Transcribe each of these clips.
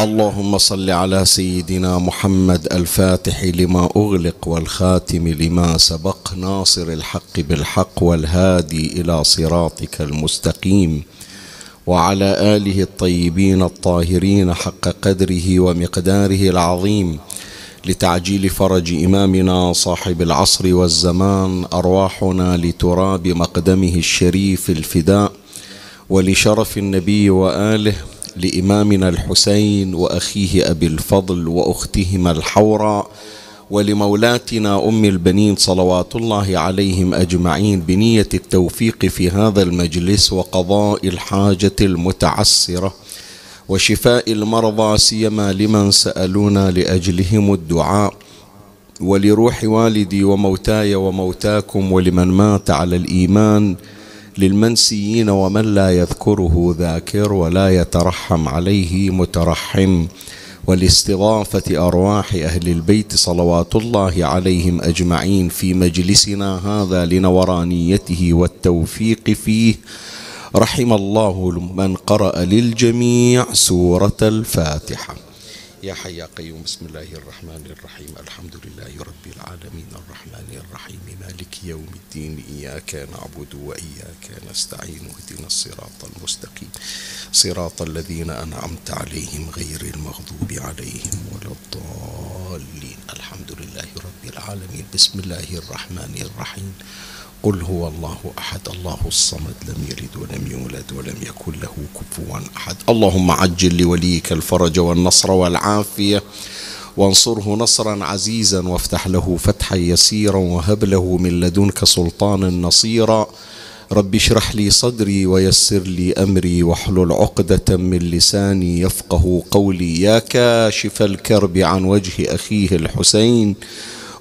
اللهم صل على سيدنا محمد الفاتح لما أغلق والخاتم لما سبق ناصر الحق بالحق والهادي إلى صراطك المستقيم. وعلى آله الطيبين الطاهرين حق قدره ومقداره العظيم لتعجيل فرج إمامنا صاحب العصر والزمان أرواحنا لتراب مقدمه الشريف الفداء ولشرف النبي وآله لإمامنا الحسين وأخيه أبي الفضل وأختهما الحوراء ولمولاتنا أم البنين صلوات الله عليهم أجمعين بنية التوفيق في هذا المجلس وقضاء الحاجة المتعسرة وشفاء المرضى سيما لمن سألونا لأجلهم الدعاء ولروح والدي وموتاي وموتاكم ولمن مات على الإيمان للمنسيين ومن لا يذكره ذاكر ولا يترحم عليه مترحم ولاستضافة أرواح أهل البيت صلوات الله عليهم أجمعين في مجلسنا هذا لنورانيته والتوفيق فيه. رحم الله من قرأ للجميع سورة الفاتحة. يا حي يا قيوم بسم الله الرحمن الرحيم. الحمد لله رب العالمين. الرحمن الرحيم. مالك يوم الدين. إياك نعبد وإياك نستعين. اهدنا الصراط المستقيم. صراط الذين أنعمت عليهم غير المغضوب عليهم ولا الضالين. الحمد لله رب العالمين. بسم الله الرحمن الرحيم. قل هو الله أحد الله الصمد لم يلد ولم يولد ولم يكن له كفوا أحد. اللهم عجل لوليك الفرج والنصر والعافية وانصره نصرا عزيزا وافتح له فتحا يسيرا وهب له من لدنك سلطانا نصيرا. رب اشرح لي صدري ويسر لي أمري واحلل عقدة من لساني يفقه قولي. يا كاشف الكرب عن وجه أخيه الحسين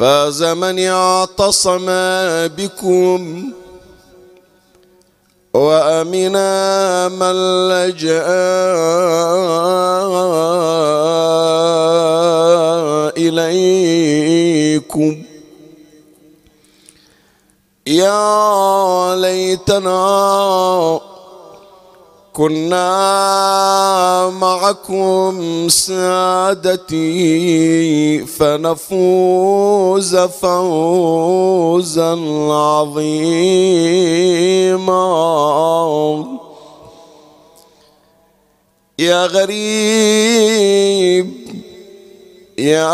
فاز من اعتصم بكم وامنا من لجأ إليكم. يا ليتنا كنا معكم سادتي فنفوز فوزا عظيما. يا غريب يا,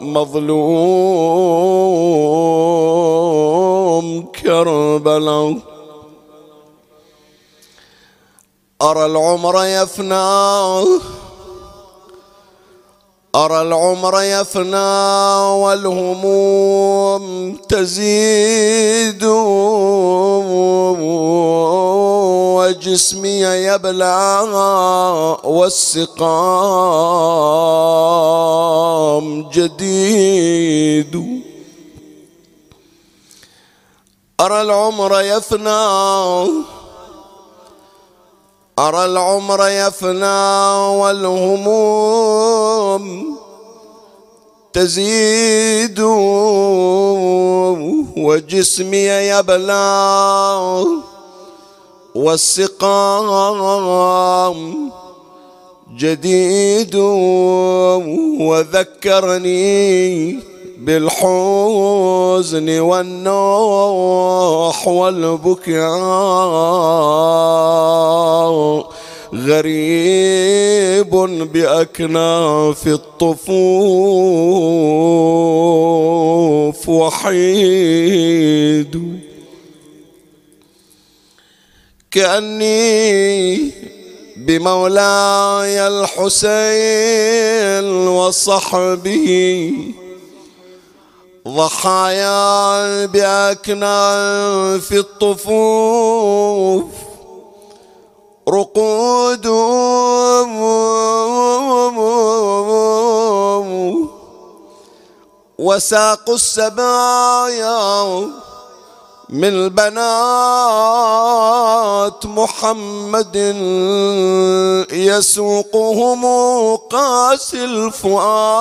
مظلوم كربلاء. أرى العمر يفنى. أرى العمر يفنى والهموم تزيد وجسمي يبلى والسقام جديد. أرى العمر يفنى أرى العمر يفنى والهموم تزيد وجسمي يبلى والسقام جديد وذكرني بالحزن والنوح والبكاء. غريب بأكناف الطفوف وحيد. كأني بمولاي الحسين وصحبه ضحايا بأكناف الطفوف رقود وساق السبايا من بنات محمد يسوقهم قاسي الفؤاد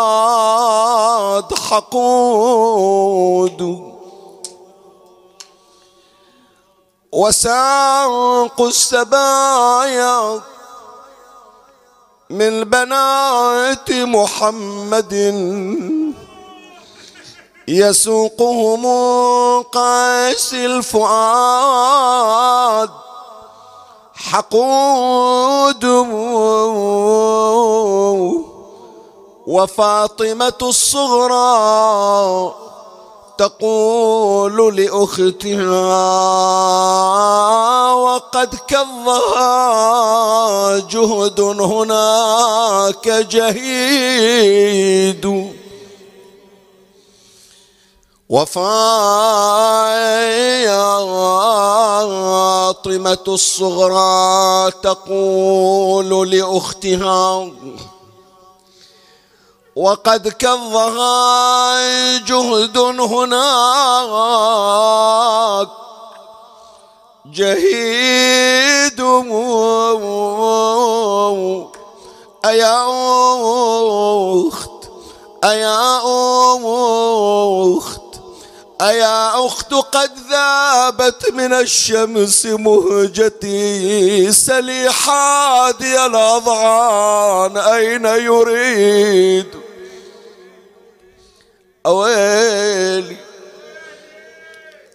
حقود. وساق السبايا من بنات محمد يسوقهم قاس الفؤاد حقود وفاطمة الصغرى تقول لأختها وقد كظها جهد هناك جهيد وفاطمة الصغرى تقول لأختها وقد كظها جهد هناك جهيد أيا أخت أيا أخت أيا أخت قد ذابت من الشمس مهجتي سليحاتي الأضعان أين يريد؟ أويلي.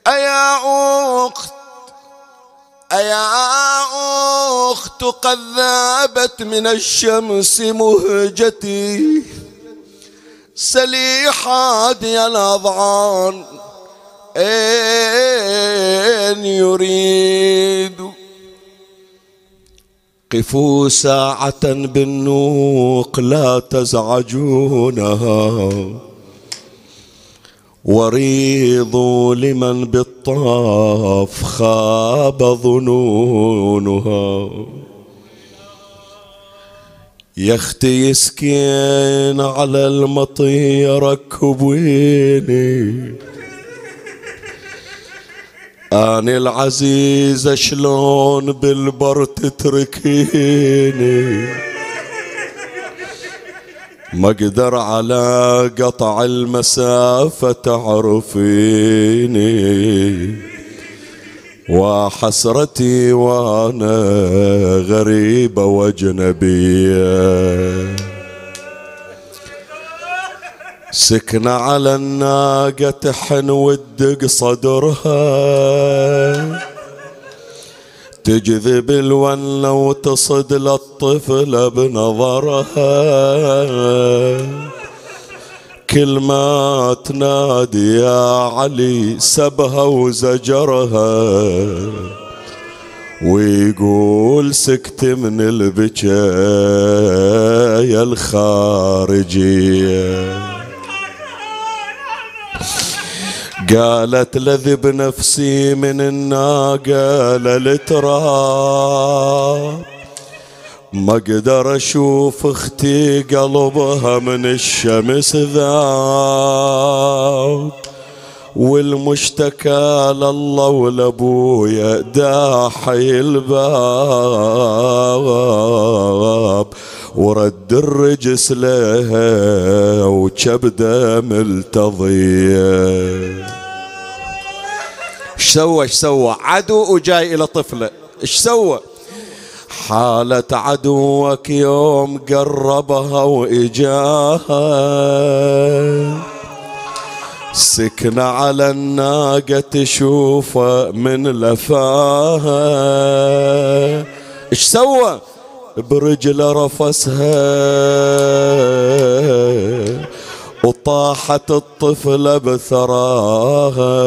أيا أخت أيا أخت قد ذابت من الشمس مهجتي سليحاتي الأضعان أين يريد قفوا ساعة بالنوق لا تزعجونها. وريضوا لمن بالطاف خاب ظنونها. يختي يسكن على المطية ركبيني أنا العزيزة شلون بالبر تتركيني ما أقدر على قطع المسافة تعرفيني. وحسرتي وأنا غريبة وأجنبية. سكنة على الناقة تحن وتدق صدرها. تجذب الونة وتصد للطفلة بنظرها. كل ما تنادي يا علي سبها وزجرها. ويقول سكت من البكايا الخارجية. قالت لذب نفسي من الناقة للتراب ما أقدر أشوف أختي قلبها من الشمس ذاب. والمشتكى لله ولابويا داحي الباب. ورد الرجس لها وكبده ملتضيه إيش سوى إيش سوى؟ عدو وجاي إلى طفله إيش سوى؟ حالة عدوك يوم قربها وإجاها. سكنة على الناقة تشوفه من لفاها. إيش سوى؟ برجله رفسها. وطاحت الطفلة بثراها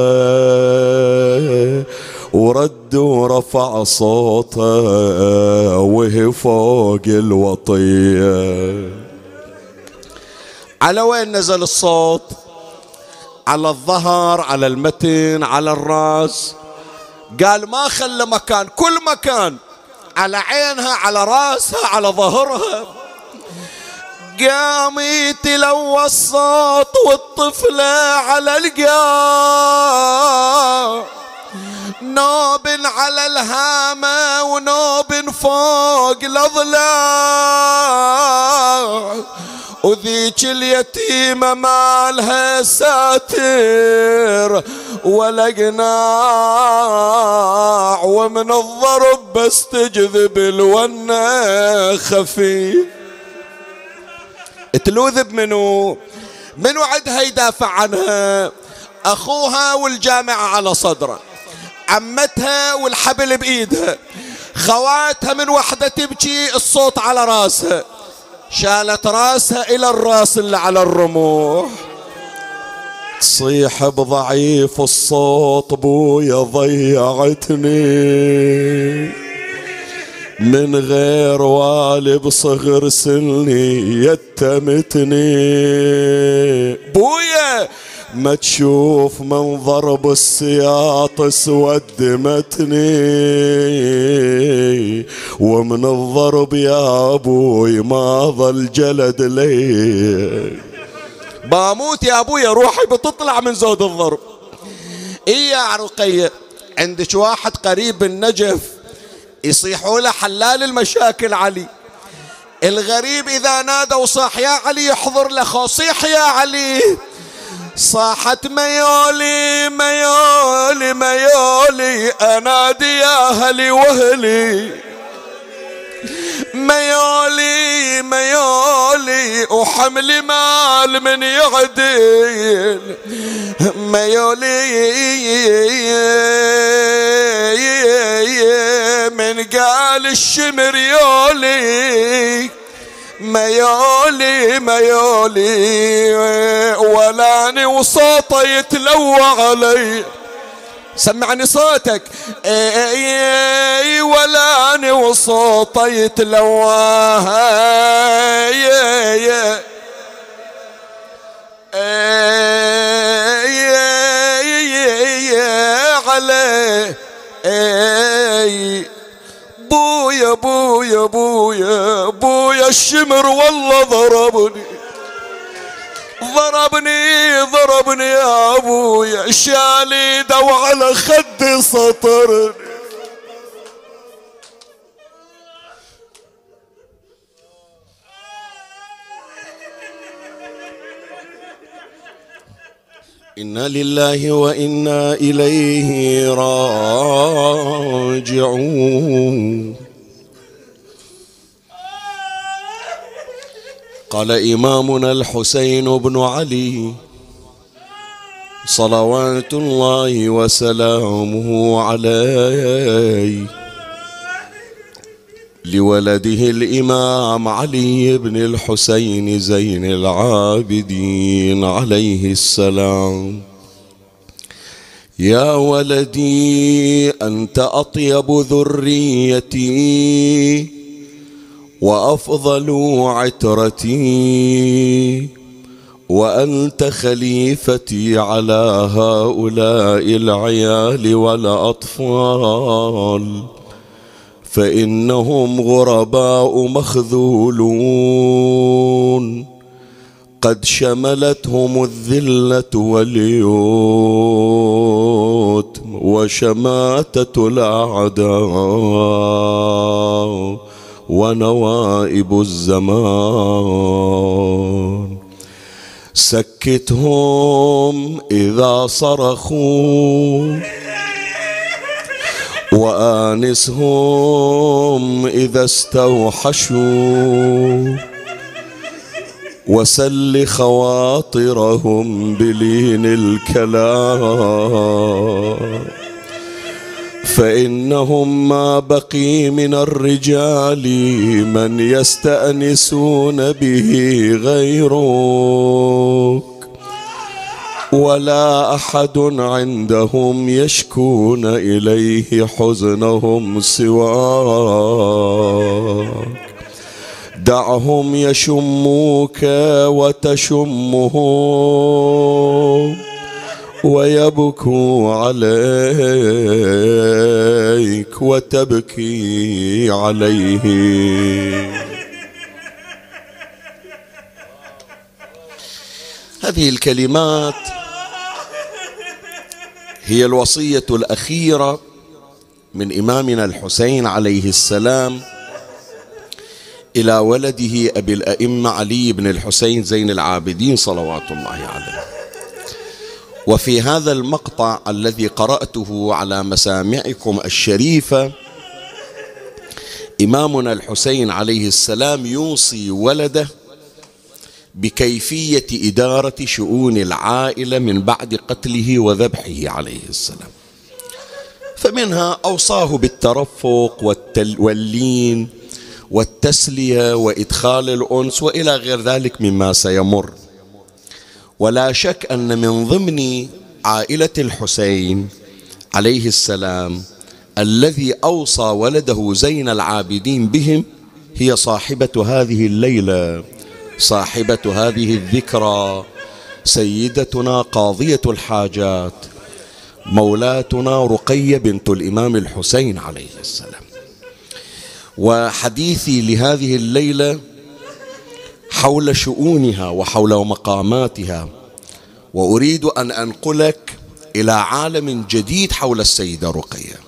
ورد ورفع صوته وهي فوق الوطية. على وين نزل الصوت؟ على الظهر على المتن على الراس. قال ما خلى مكان كل مكان على عينها على راسها على ظهرها. قامي تلوى الصوت والطفلة على القاع نوب على الهامة ونوب فوق الأضلاع وذيك اليتيمة مالها ساتر ولا قناع ومن الضرب بس تجذب الونة خفيف. تلوذ بمنو؟ منو عندها يدافع عنها؟ أخوها والجامعة على صدره. عمتها والحبل بإيدها. خواتها من وحدة تبكي الصوت على راسها. شالت راسها إلى الراس اللي على الرموح. تصيح بضعيف الصوت بويا ضيعتني. من غير والي بصغر سني يتمتني. بويا ما تشوف منظر بالسياط اسودمتني ومن الضرب يا أبوي ما ظل جلد لي. باموت يا أبوي روحي بتطلع من زود الضرب. اي يا رقية عندك واحد قريب النجف يصيحوا له حلال المشاكل علي. الغريب إذا نادى وصاح يا علي يحضر له صيح يا علي. صاحت ميولي ميولي ميولي أنادي يا أهلي وأهلي. ميولي ميولي وحملي مال من يعدل. ميولي من قال الشمر يولي. ميولي ميولي ولاني وصوته يتلوى علي. سمعني صوتك. إي ولاني وصوته يتلوى عليه بويا بويا بويا بويا الشمر والله ضربني. ضربني ضربني يا ابويا شالي دو على خدي سطرني. إنا لله وإنا إليه راجعون. قال إمامنا الحسين بن علي صلوات الله وسلامه عليه لولده الإمام علي بن الحسين زين العابدين عليه السلام. يا ولدي أنت أطيب ذريتي. وأفضل عترتي وأنت خليفتي على هؤلاء العيال والأطفال. فإنهم غرباء مخذولون. قد شملتهم الذلة واليوت وشماتة الأعداء. ونوائب الزمان. سكتهم إذا صرخوا وآنسهم إذا استوحشوا. وسل خواطرهم بلين الكلام. فإنهم ما بقي من الرجال من يستأنسون به غيرك. ولا أحد عندهم يشكون إليه حزنهم سواك. دعهم يشموك وتشمهم. ويبكوا عليك وتبكي عليه. هذه الكلمات هي الوصية الأخيرة من إمامنا الحسين عليه السلام إلى ولده أبي الأئمة علي بن الحسين زين العابدين صلوات الله عليه. وفي هذا المقطع الذي قرأته على مسامعكم الشريفة إمامنا الحسين عليه السلام يوصي ولده بكيفية إدارة شؤون العائلة من بعد قتله وذبحه عليه السلام. فمنها أوصاه بالترفق واللين والتسلية وإدخال الأنس وإلى غير ذلك مما سيمر. ولا شك أن من ضمن عائلة الحسين عليه السلام الذي أوصى ولده زين العابدين بهم هي صاحبة هذه الليلة صاحبة هذه الذكرى سيدتنا قاضية الحاجات مولاتنا رقية بنت الإمام الحسين عليه السلام. وحديثي لهذه الليلة حول شؤونها وحول مقاماتها. وأريد أن أنقلك إلى عالم جديد حول السيدة رقية.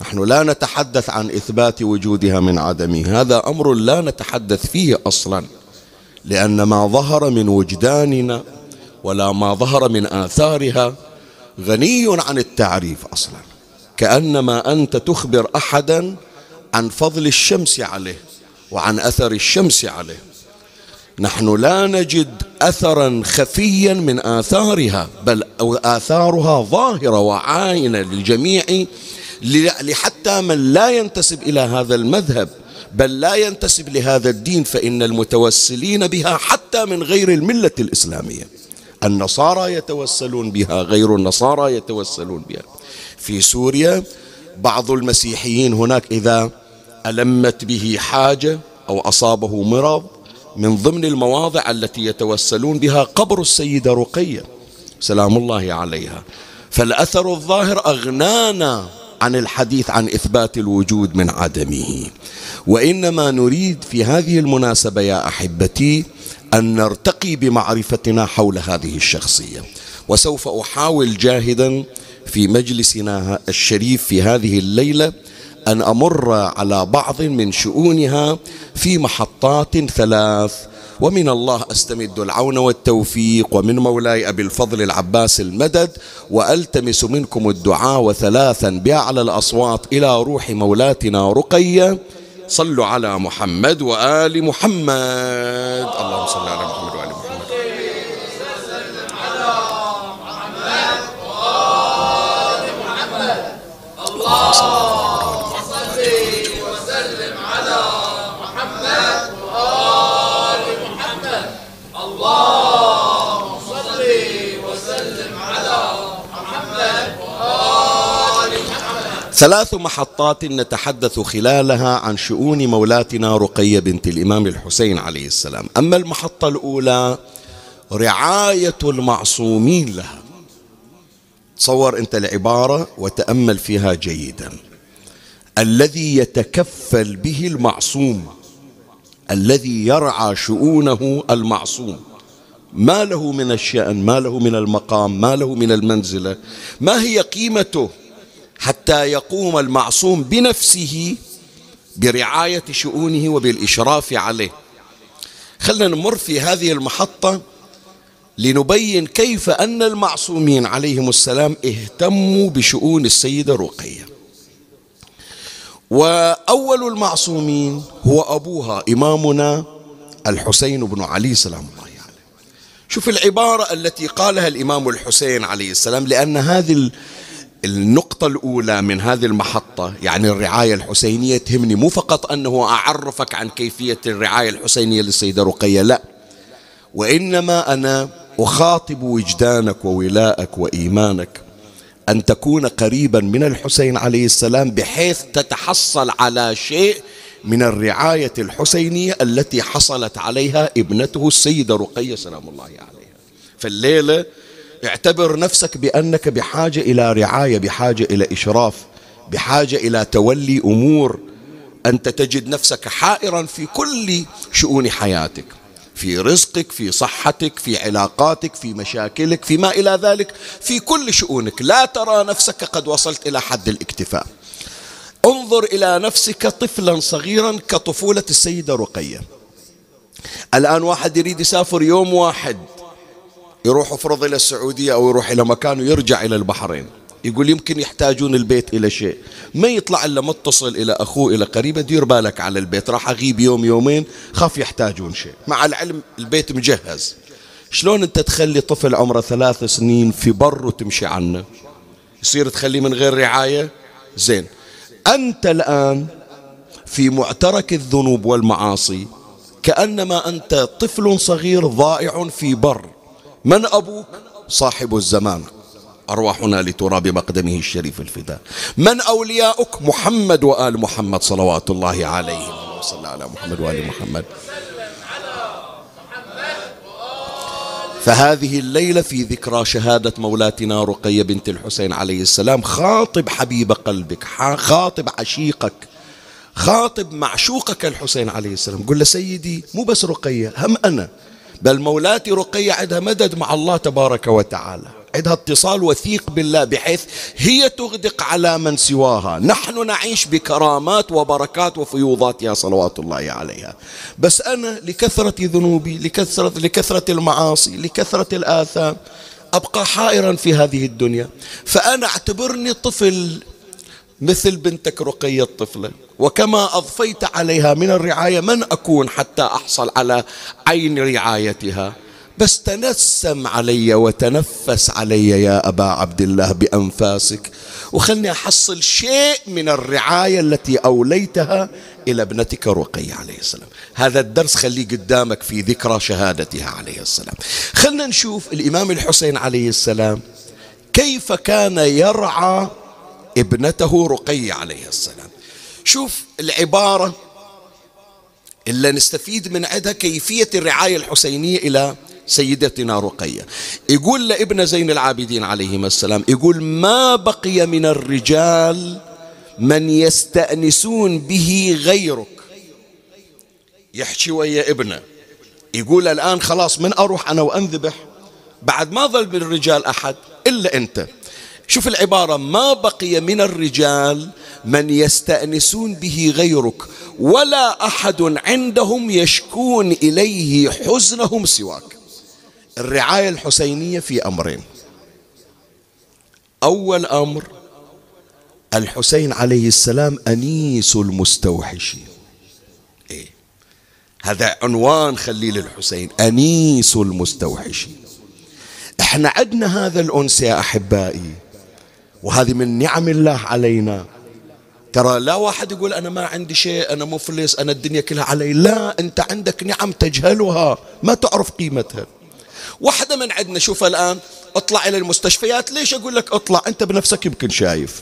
نحن لا نتحدث عن إثبات وجودها من عدمه. هذا أمر لا نتحدث فيه أصلا لأن ما ظهر من وجداننا ولا ما ظهر من آثارها غني عن التعريف أصلا. كأنما أنت تخبر احدا عن فضل الشمس عليه وعن أثر الشمس عليه. نحن لا نجد اثرا خفيا من آثارها بل آثارها ظاهرة وعاينة للجميع لحتى من لا ينتسب إلى هذا المذهب بل لا ينتسب لهذا الدين فإن المتوسلين بها حتى من غير الملة الإسلامية. النصارى يتوسلون بها غير النصارى يتوسلون بها. في سوريا بعض المسيحيين هناك إذا ألمت به حاجة أو أصابه مرض من ضمن المواضع التي يتوسلون بها قبر السيدة رقية سلام الله عليها. فالأثر الظاهر أغنانا عن الحديث عن إثبات الوجود من عدمه. وإنما نريد في هذه المناسبة يا أحبتي أن نرتقي بمعرفتنا حول هذه الشخصية. وسوف أحاول جاهدا في مجلسنا الشريف في هذه الليلة أن أمر على بعض من شؤونها في محطات ثلاث. ومن الله أستمد العون والتوفيق ومن مولاي أبي الفضل العباس المدد وألتمس منكم الدعاء وثلاثا باعلى الأصوات إلى روح مولاتنا رقية. صلوا على محمد وآل محمد. اللهم صل على محمد وآل ثلاث محطات نتحدث خلالها عن شؤون مولاتنا رقية بنت الإمام الحسين عليه السلام. أما المحطة الأولى رعاية المعصومين لها. تصور أنت العبارة وتأمل فيها جيدا. الذي يتكفل به المعصوم الذي يرعى شؤونه المعصوم. ما له من الشأن ما له من المقام ما له من المنزلة. ما هي قيمته؟ حتى يقوم المعصوم بنفسه برعاية شؤونه وبالإشراف عليه خلنا نمر في هذه المحطة لنبين كيف أن المعصومين عليهم السلام اهتموا بشؤون السيدة رقية وأول المعصومين هو أبوها إمامنا الحسين بن علي سلام الله عليه. شوف العبارة التي قالها الإمام الحسين عليه السلام لأن هذه النقطة الأولى من هذه المحطة يعني الرعاية الحسينية تهمني مو فقط أنه أعرفك عن كيفية الرعاية الحسينية للسيدة رقية لا. وإنما أنا أخاطب وجدانك وولائك وإيمانك أن تكون قريبا من الحسين عليه السلام بحيث تتحصل على شيء من الرعاية الحسينية التي حصلت عليها ابنته السيدة رقية سلام الله عليها. فالليلة اعتبر نفسك بأنك بحاجة إلى رعاية بحاجة إلى إشراف بحاجة إلى تولي أمور. أنت تجد نفسك حائرا في كل شؤون حياتك في رزقك في صحتك في علاقاتك في مشاكلك فيما إلى ذلك في كل شؤونك. لا ترى نفسك قد وصلت إلى حد الاكتفاء. انظر إلى نفسك طفلا صغيرا كطفولة السيدة رقية. الآن واحد يريد يسافر يوم واحد. يروح افرض إلى السعودية أو يروح إلى مكان ويرجع إلى البحرين. يقول يمكن يحتاجون البيت إلى شيء. ما يطلع إلا متصل إلى أخوه إلى قريبه دير بالك على البيت راح أغيب يوم يومين خاف يحتاجون شيء. مع العلم البيت مجهز. شلون أنت تخلي طفل عمره ثلاث سنين في بر وتمشي عنه؟ يصير تخليه من غير رعاية؟ زين. أنت الآن في معترك الذنوب والمعاصي كأنما أنت طفل صغير ضائع في بر. من أبوك؟ صاحب الزمان. أرواحنا لتراب مقدمه الشريف الفداء. من أولياؤك؟ محمد وآل محمد صلوات الله عليهم. وصلى على محمد وآل محمد. فهذه الليلة في ذكرى شهادة مولاتنا رقية بنت الحسين عليه السلام. خاطب حبيب قلبك خاطب عشيقك خاطب معشوقك الحسين عليه السلام. قل له سيدي مو بس رقية هم أنا. بل مولاتي رقية عندها مدد مع الله تبارك وتعالى. عندها اتصال وثيق بالله بحيث هي تغدق على من سواها. نحن نعيش بكرامات وبركات وفيوضات يا صلوات الله عليها. بس أنا لكثرة ذنوبي لكثرة, لكثرة المعاصي لكثرة الآثام أبقى حائرا في هذه الدنيا. فأنا أعتبرني طفل مثل بنتك رقية الطفلة وكما أضفيت عليها من الرعاية من أكون حتى أحصل على عين رعايتها. بس تنسم علي وتنفس علي يا أبا عبد الله بأنفاسك. وخلني أحصل شيء من الرعاية التي أوليتها إلى ابنتك رقية عليه السلام. هذا الدرس خليه قدامك في ذكرى شهادتها عليه السلام. خلنا نشوف الإمام الحسين عليه السلام كيف كان يرعى ابنته رقية عليه السلام. شوف العبارة اللي نستفيد من عندها كيفية الرعاية الحسينية إلى سيدتنا رقية. يقول لابن زين العابدين عليهما السلام يقول ما بقي من الرجال من يستأنسون به غيرك؟ يحكي ويا ابنه. يقول الآن خلاص من أروح أنا وأنذبح؟ بعد ما ظل من الرجال أحد إلا أنت. شوف العبارة ما بقي من الرجال من يستأنسون به غيرك ولا أحد عندهم يشكون إليه حزنهم سواك. الرعاية الحسينية في أمرين. أول أمر الحسين عليه السلام أنيس المستوحشين. إيه؟ هذا عنوان خليل الحسين أنيس المستوحشين. إحنا عندنا هذا الأنس يا أحبائي. وهذه من نعم الله علينا. ترى لا واحد يقول أنا ما عندي شيء أنا مفلس أنا الدنيا كلها علي. لا أنت عندك نعم تجهلها. ما تعرف قيمتها. واحدة من عندنا شوف الآن اطلع إلى المستشفيات. ليش أقول لك اطلع؟ أنت بنفسك يمكن شايف.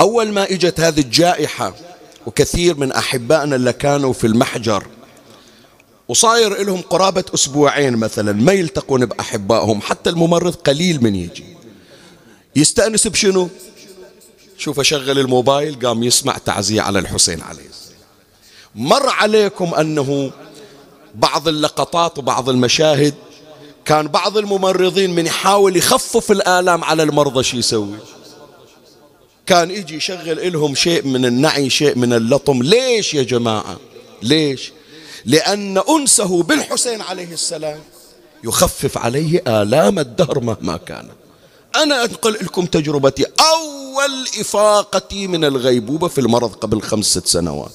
أول ما إجت هذه الجائحة وكثير من أحبائنا اللي كانوا في المحجر وصاير لهم قرابة أسبوعين مثلا ما يلتقون بأحبائهم حتى الممرض قليل من يجي. يستأنس بشنو؟ شوف شغل الموبايل قام يسمع تعزية على الحسين عليه السلام. مر عليكم أنه بعض اللقطات وبعض المشاهد كان بعض الممرضين من يحاول يخفف الآلام على المرضى شو يسوي؟ كان يجي يشغل لهم شيء من النعي شيء من اللطم. ليش يا جماعة؟ ليش؟ لأن أنسه بالحسين عليه السلام يخفف عليه آلام الدهر مهما كانت. أنا أنقل لكم تجربتي. أول إفاقتي من الغيبوبة في المرض قبل خمسة سنوات.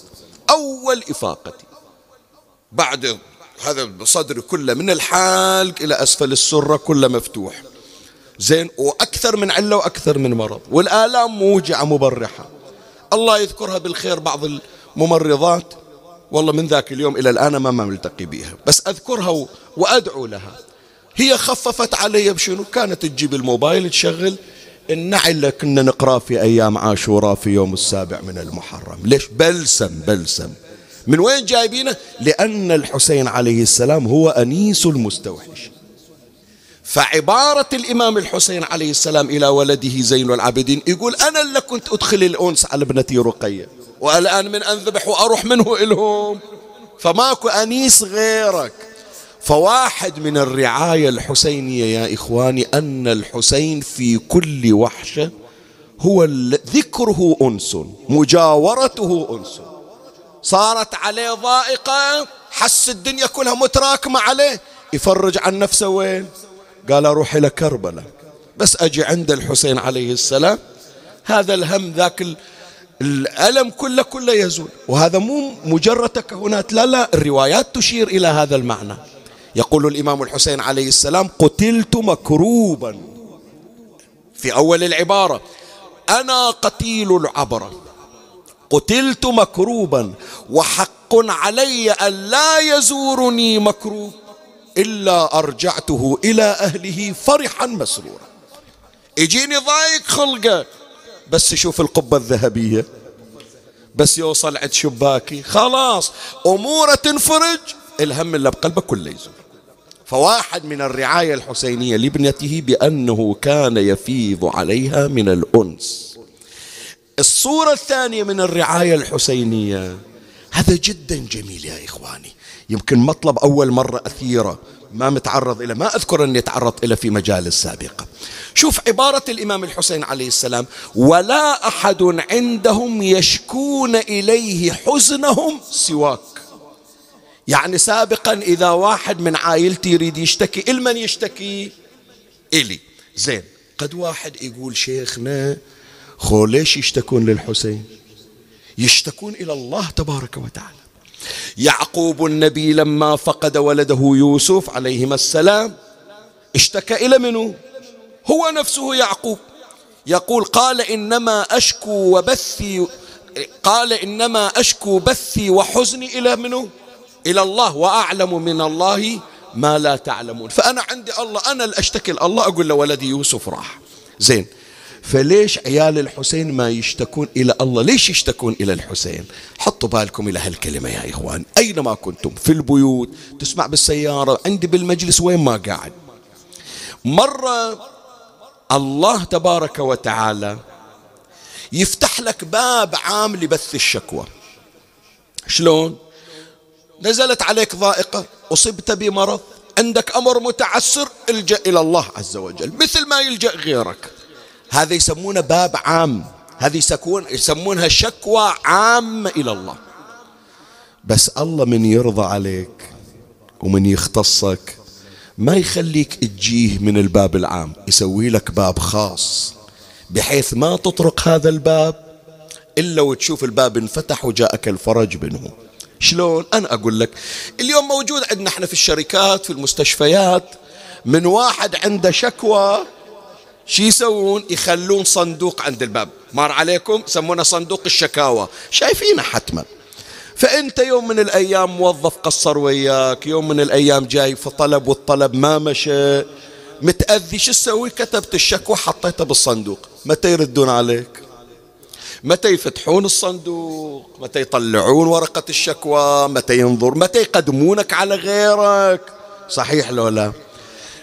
أول إفاقتي. بعد هذا صدري كله من الحالق إلى أسفل السرة كله مفتوح. زين وأكثر من علة وأكثر من مرض. والآلام موجعة مبرحة. الله يذكرها بالخير بعض الممرضات. والله من ذاك اليوم إلى الآن ما ملتقي بها بس أذكرها وأدعو لها. هي خففت علي بشنو؟ كانت تجيب الموبايل تشغل النعل كنا نقرأ في أيام عاشوراء في يوم السابع من المحرم. ليش؟ بلسم بلسم. من وين جايبينه؟ لأن الحسين عليه السلام هو أنيس المستوحش. فعبارة الإمام الحسين عليه السلام إلى ولده زين العابدين يقول أنا اللي كنت أدخل الأنس على ابنتي رقية والآن من أنذبح وأروح منه إلهم. فماكو أنيس غيرك. فواحد من الرعاية الحسينية يا إخواني أن الحسين في كل وحشة هو ذكره أنس مجاورته أنس. صارت عليه ضائقة حس الدنيا كلها متراكمة عليه يفرج عن نفسه وين؟ قال أروح إلى كربلاء. بس أجي عند الحسين عليه السلام هذا الهم ذاك الألم كله كله يزول. وهذا مو مجرد تكهنات لا لا الروايات تشير إلى هذا المعنى. يقول الإمام الحسين عليه السلام قتلت مكروبا. في أول العبارة أنا قتيل العبرة. قتلت مكروبا وحق علي أن لا يزورني مكروب إلا أرجعته إلى أهله فرحا مسرورا. يجيني ضايق خلقه. بس يشوف القبة الذهبية. بس يوصل عند شباكي. خلاص أموره تنفرج. الهم اللي بقلبه كله يزول فواحد من الرعاية الحسينية لابنته بأنه كان يفيض عليها من الأنس. الصورة الثانية من الرعاية الحسينية هذا جدا جميل يا إخواني. يمكن مطلب أول مرة أثيرة ما متعرض إلى ما أذكر أني تعرضت إلى في مجالس سابقة. شوف عبارة الإمام الحسين عليه السلام ولا أحد عندهم يشكون إليه حزنهم سواك. يعني سابقا إذا واحد من عائلتي يريد يشتكي المن يشتكي؟ إلي. زين قد واحد يقول شيخنا خو ليش يشتكون للحسين؟ يشتكون إلى الله تبارك وتعالى. يعقوب النبي لما فقد ولده يوسف عليهما السلام اشتكى إلى منه هو نفسه يعقوب. يقول قال إنما أشكو وبثي قال إنما أشكو بثي وحزني إلى منه إلى الله وأعلم من الله ما لا تعلمون. فأنا عندي الله أنا اللي أشتكي الله أقول له ولدي يوسف راح. زين. فليش عيال الحسين ما يشتكون إلى الله؟ ليش يشتكون إلى الحسين؟ حطوا بالكم إلى هالكلمة يا إخوان. أينما كنتم؟ في البيوت تسمع بالسيارة عندي بالمجلس وين ما قاعد. مرة الله تبارك وتعالى يفتح لك باب عام لبث الشكوى. شلون؟ نزلت عليك ضائقة أصبت بمرض عندك أمر متعسر إلجأ إلى الله عز وجل مثل ما يلجأ غيرك. هذا يسمونه باب عام هذه يسكون يسمونها شكوى عامة إلى الله. بس الله من يرضى عليك ومن يختصك ما يخليك تجيه من الباب العام يسوي لك باب خاص بحيث ما تطرق هذا الباب إلا وتشوف الباب انفتح وجاءك الفرج منه. شلون؟ أنا أقول لك اليوم موجود عندنا إحنا في الشركات في المستشفيات من واحد عنده شكوى شو يسوون؟ يخلون صندوق عند الباب. مر عليكم؟ يسمونه صندوق الشكاوى. شايفينه حتما. فأنت يوم من الأيام موظف قصر وياك يوم من الأيام جاي في طلب والطلب ما مشى متأذي شو تسوي؟ كتبت الشكوى حطيتها بالصندوق. متى يردون عليك؟ متى يفتحون الصندوق؟ متى يطلعون ورقة الشكوى؟ متى ينظر؟ متى يقدمونك على غيرك؟ صحيح لو لا.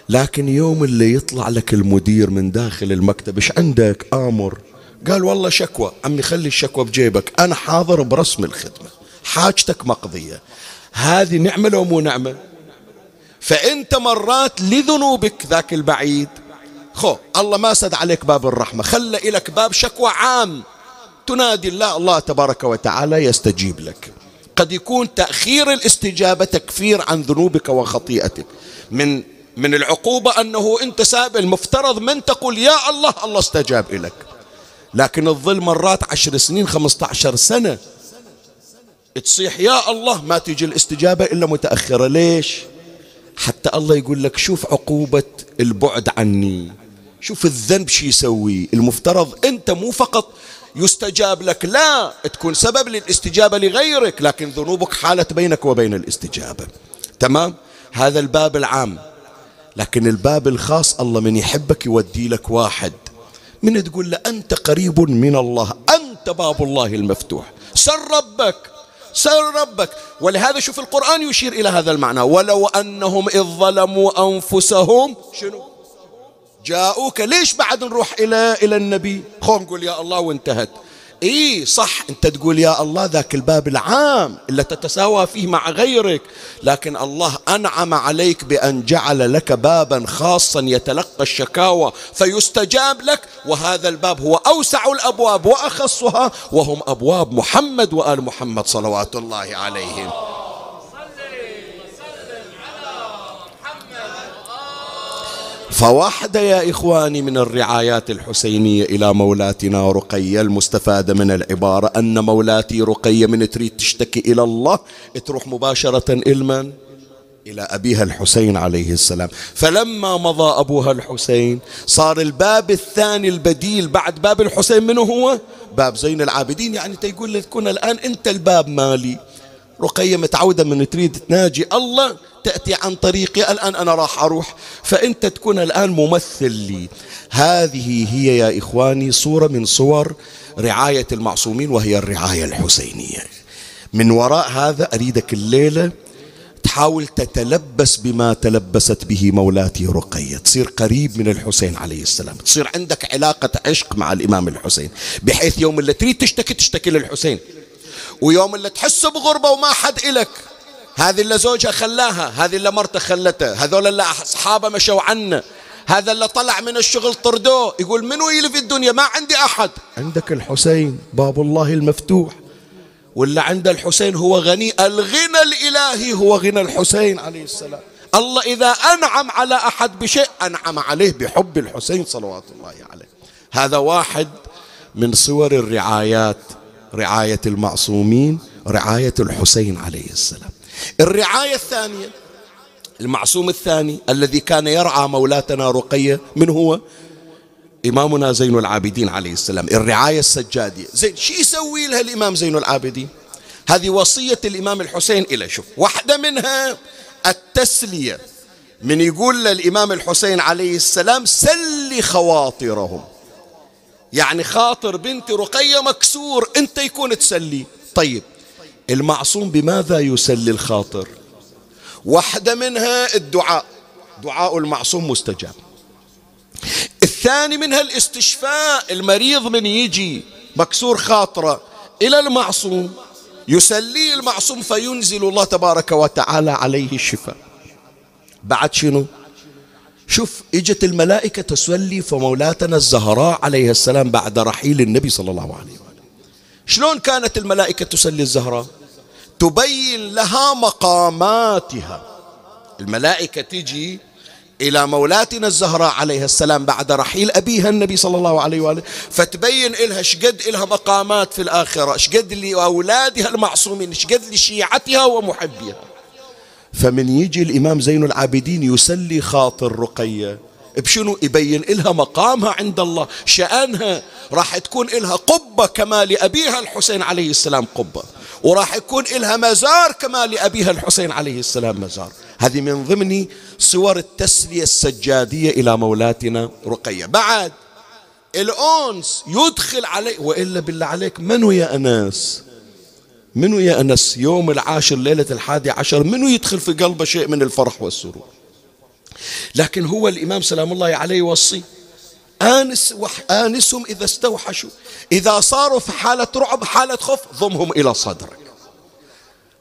لكن يوم اللي يطلع لك المدير من داخل المكتب إيش عندك؟ آمر. قال والله شكوى. عمي خلي الشكوى بجيبك. أنا حاضر برسم الخدمة. حاجتك مقضية. هذه نعمة لو مو نعمة؟ فأنت مرات لذنوبك ذاك البعيد. خو الله ما سد عليك باب الرحمة. خلى لك باب شكوى عام. تنادي الله الله تبارك وتعالى يستجيب لك. قد يكون تأخير الاستجابة تكفير عن ذنوبك وخطيئتك. من من العقوبة أنه أنت ساب المفترض من تقول يا الله الله استجاب لك. لكن الظل مرات عشر سنين خمسة عشر سنة. تصيح يا الله ما تيجي الاستجابة إلا متأخرة. ليش؟ حتى الله يقول لك شوف عقوبة البعد عني. شوف الذنب شي يسوي. المفترض أنت مو فقط يستجاب لك. لا تكون سبب للاستجابة لغيرك لكن ذنوبك حالت بينك وبين الاستجابة. تمام؟ هذا الباب العام. لكن الباب الخاص الله من يحبك يودي لك واحد. من تقول له أنت قريب من الله أنت باب الله المفتوح. سر ربك سر ربك. ولهذا شوف القرآن يشير إلى هذا المعنى. ولو أنهم إذ ظلموا أنفسهم شنو؟ جاءوك ليش بعد نروح إلى إلى النبي؟ خو نقول يا الله وانتهت. إي صح أنت تقول يا الله ذاك الباب العام اللي تتساوى فيه مع غيرك. لكن الله أنعم عليك بأن جعل لك بابا خاصا يتلقى الشكاوى فيستجاب لك. وهذا الباب هو أوسع الأبواب وأخصها وهم أبواب محمد وآل محمد صلوات الله عليهم. فواحدة يا إخواني من الرعايات الحسينية إلى مولاتنا رقية المستفادة من العبارة أن مولاتي رقية من تريد تشتكي إلى الله. تروح مباشرة إلمن إلى أبيها الحسين عليه السلام. فلما مضى أبوها الحسين صار الباب الثاني البديل بعد باب الحسين منه هو؟ باب زين العابدين. يعني تقول تكون الآن أنت الباب مالي. رقية متعودة من تريد تناجي الله تأتي عن طريقي. الآن أنا راح أروح فأنت تكون الآن ممثل لي. هذه هي يا إخواني صورة من صور رعاية المعصومين وهي الرعاية الحسينية. من وراء هذا أريدك الليلة تحاول تتلبس بما تلبست به مولاتي رقية. تصير قريب من الحسين عليه السلام. تصير عندك علاقة عشق مع الإمام الحسين بحيث يوم اللي تريد تشتكي تشتكي للحسين. ويوم اللي تحس بغربة وما حد إلك. هذه اللي زوجها خلاها هذه اللي مرته خلته هذول اللي أصحابه مشوا عنه هذا اللي طلع من الشغل طردوه. يقول منو يلي في الدنيا؟ ما عندي أحد. عندك الحسين باب الله المفتوح. واللي عند الحسين هو غني. الغنى الإلهي هو غنى الحسين عليه السلام. الله إذا أنعم على أحد بشيء أنعم عليه بحب الحسين صلوات الله عليه. هذا واحد من صور الرعايات. رعاية المعصومين رعاية الحسين عليه السلام. الرعاية الثانية المعصوم الثاني الذي كان يرعى مولاتنا رقية من هو؟ إمامنا زين العابدين عليه السلام. الرعاية السجادية. زين شو يسوي لها الإمام زين العابدين؟ هذه وصية الإمام الحسين إلى شوف واحدة منها التسلية. من يقول للإمام الحسين عليه السلام سلي خواطرهم. يعني خاطر بنت رقية مكسور أنت يكون تسلي. طيب المعصوم بماذا يسلي الخاطر؟ واحدة منها الدعاء. دعاء المعصوم مستجاب. الثاني منها الاستشفاء المريض من يجي مكسور خاطرة إلى المعصوم. يسليه المعصوم فينزل الله تبارك وتعالى عليه الشفاء. بعد شنو؟ شوف إجت الملائكة تسلي فمولاتنا الزهراء عليه السلام بعد رحيل النبي صلى الله عليه وسلم شلون كانت الملائكة تسلي الزهراء؟ تبين لها مقاماتها. الملائكة تجي إلى مولاتنا الزهراء عليه السلام بعد رحيل أبيها النبي صلى الله عليه وآله فتبين إلها شقد إلها مقامات في الآخرة شقد لأولادها المعصومين شقد لشيعتها ومحبيها. فمن يجي الإمام زين العابدين يسلي خاطر رقية. بشنو؟ يبين إلها مقامها عند الله. شأنها راح تكون إلها قبة كما لأبيها الحسين عليه السلام قبة. وراح يكون إلها مزار كما لأبيها الحسين عليه السلام مزار. هذه من ضمن صور التسلية السجادية إلى مولاتنا رقية. بعد الأنس يدخل عليه وإلا بالله عليك منو يا أناس؟ منو يا أنس يوم العاشر ليلة الحادي عشر منو يدخل في قلبه شيء من الفرح والسرور؟ لكن هو الإمام سلام الله عليه يوصي آنس آنسهم إذا استوحشوا إذا صاروا في حالة رعب حالة خوف ضمهم إلى صدرك.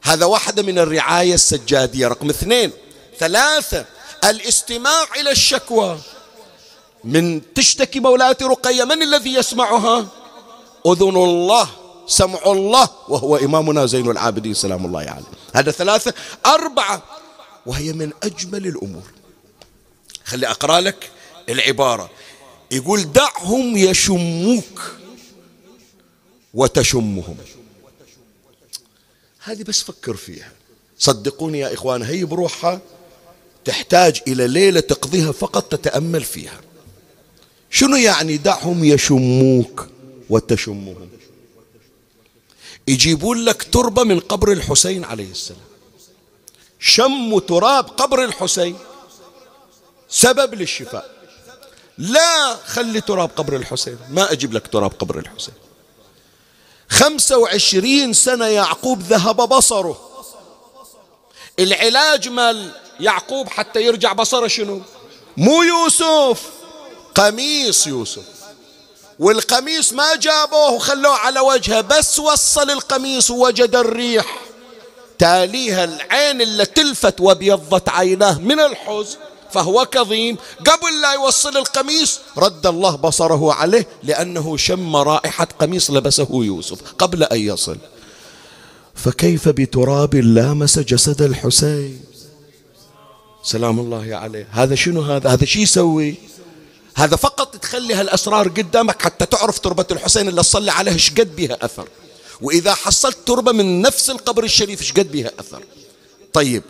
هذا واحدة من الرعاية السجادية رقم اثنين. ثلاثة الاستماع إلى الشكوى. من تشتكي مولاتي رقية من الذي يسمعها؟ أذن الله. سمع الله وهو إمامنا زين العابدين سلام الله عليه. هذا ثلاثة أربعة وهي من أجمل الأمور. خلي أقرأ لك العبارة. يقول دعهم يشموك وتشمهم. هذه بس فكر فيها. صدقوني يا إخوان هي بروحها تحتاج إلى ليلة تقضيها فقط تتأمل فيها. شنو يعني دعهم يشموك وتشمهم؟ يجيبون لك تربة من قبر الحسين عليه السلام. شم تراب قبر الحسين. سبب للشفاء. لا خلي تراب قبر الحسين. ما أجيب لك تراب قبر الحسين. خمسة وعشرين سنة يعقوب ذهب بصره. العلاج مال يعقوب حتى يرجع بصره شنو؟ مو يوسف قميص يوسف. والقميص ما جابوه وخلوه على وجهه بس وصل القميص ووجد الريح. تاليها العين اللي تلفت وابيضت عيناه من الحزن فهو كظيم. قبل لا يوصل القميص رد الله بصره عليه لأنه شم رائحة قميص لبسه يوسف قبل أن يصل. فكيف بتراب لامس جسد الحسين؟ سلام الله عليه. هذا شنو هذا؟ هذا شو يسوي؟ هذا فقط تخلي هالأسرار قدامك حتى تعرف تربة الحسين اللي تصلي عليها إيش قد بها أثر. وإذا حصلت تربة من نفس القبر الشريف إيش قد بها أثر. طيب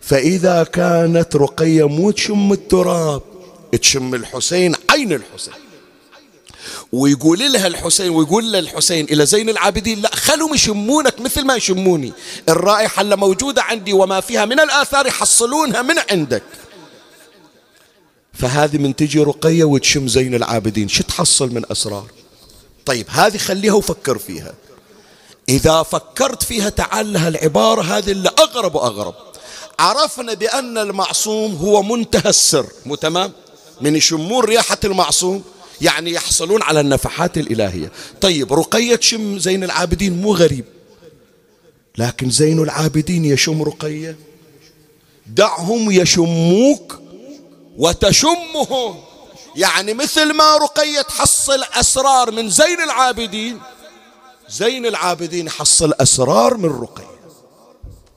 فإذا كانت رقية مو تشم التراب تشم الحسين عين الحسين. ويقول لها الحسين ويقول لها الحسين إلى زين العابدين لا خلهم يشمونك مثل ما يشموني. الرائحة اللي موجودة عندي وما فيها من الآثار يحصلونها من عندك. فهذه من تجي رقية وتشم زين العابدين. شو تحصل من أسرار؟ طيب هذه خليها وفكر فيها. إذا فكرت فيها تعال لها العبارة هذه اللي أغرب وأغرب. عرفنا بأن المعصوم هو منتهى السر. مو تمام؟ من يشمون رياحة المعصوم يعني يحصلون على النفحات الإلهية. طيب رقية شم زين العابدين مو غريب. لكن زين العابدين يشم رقية. دعهم يشموك وتشمهم يعني مثل ما رقية تحصل أسرار من زين العابدين زين العابدين حصل أسرار من رقية.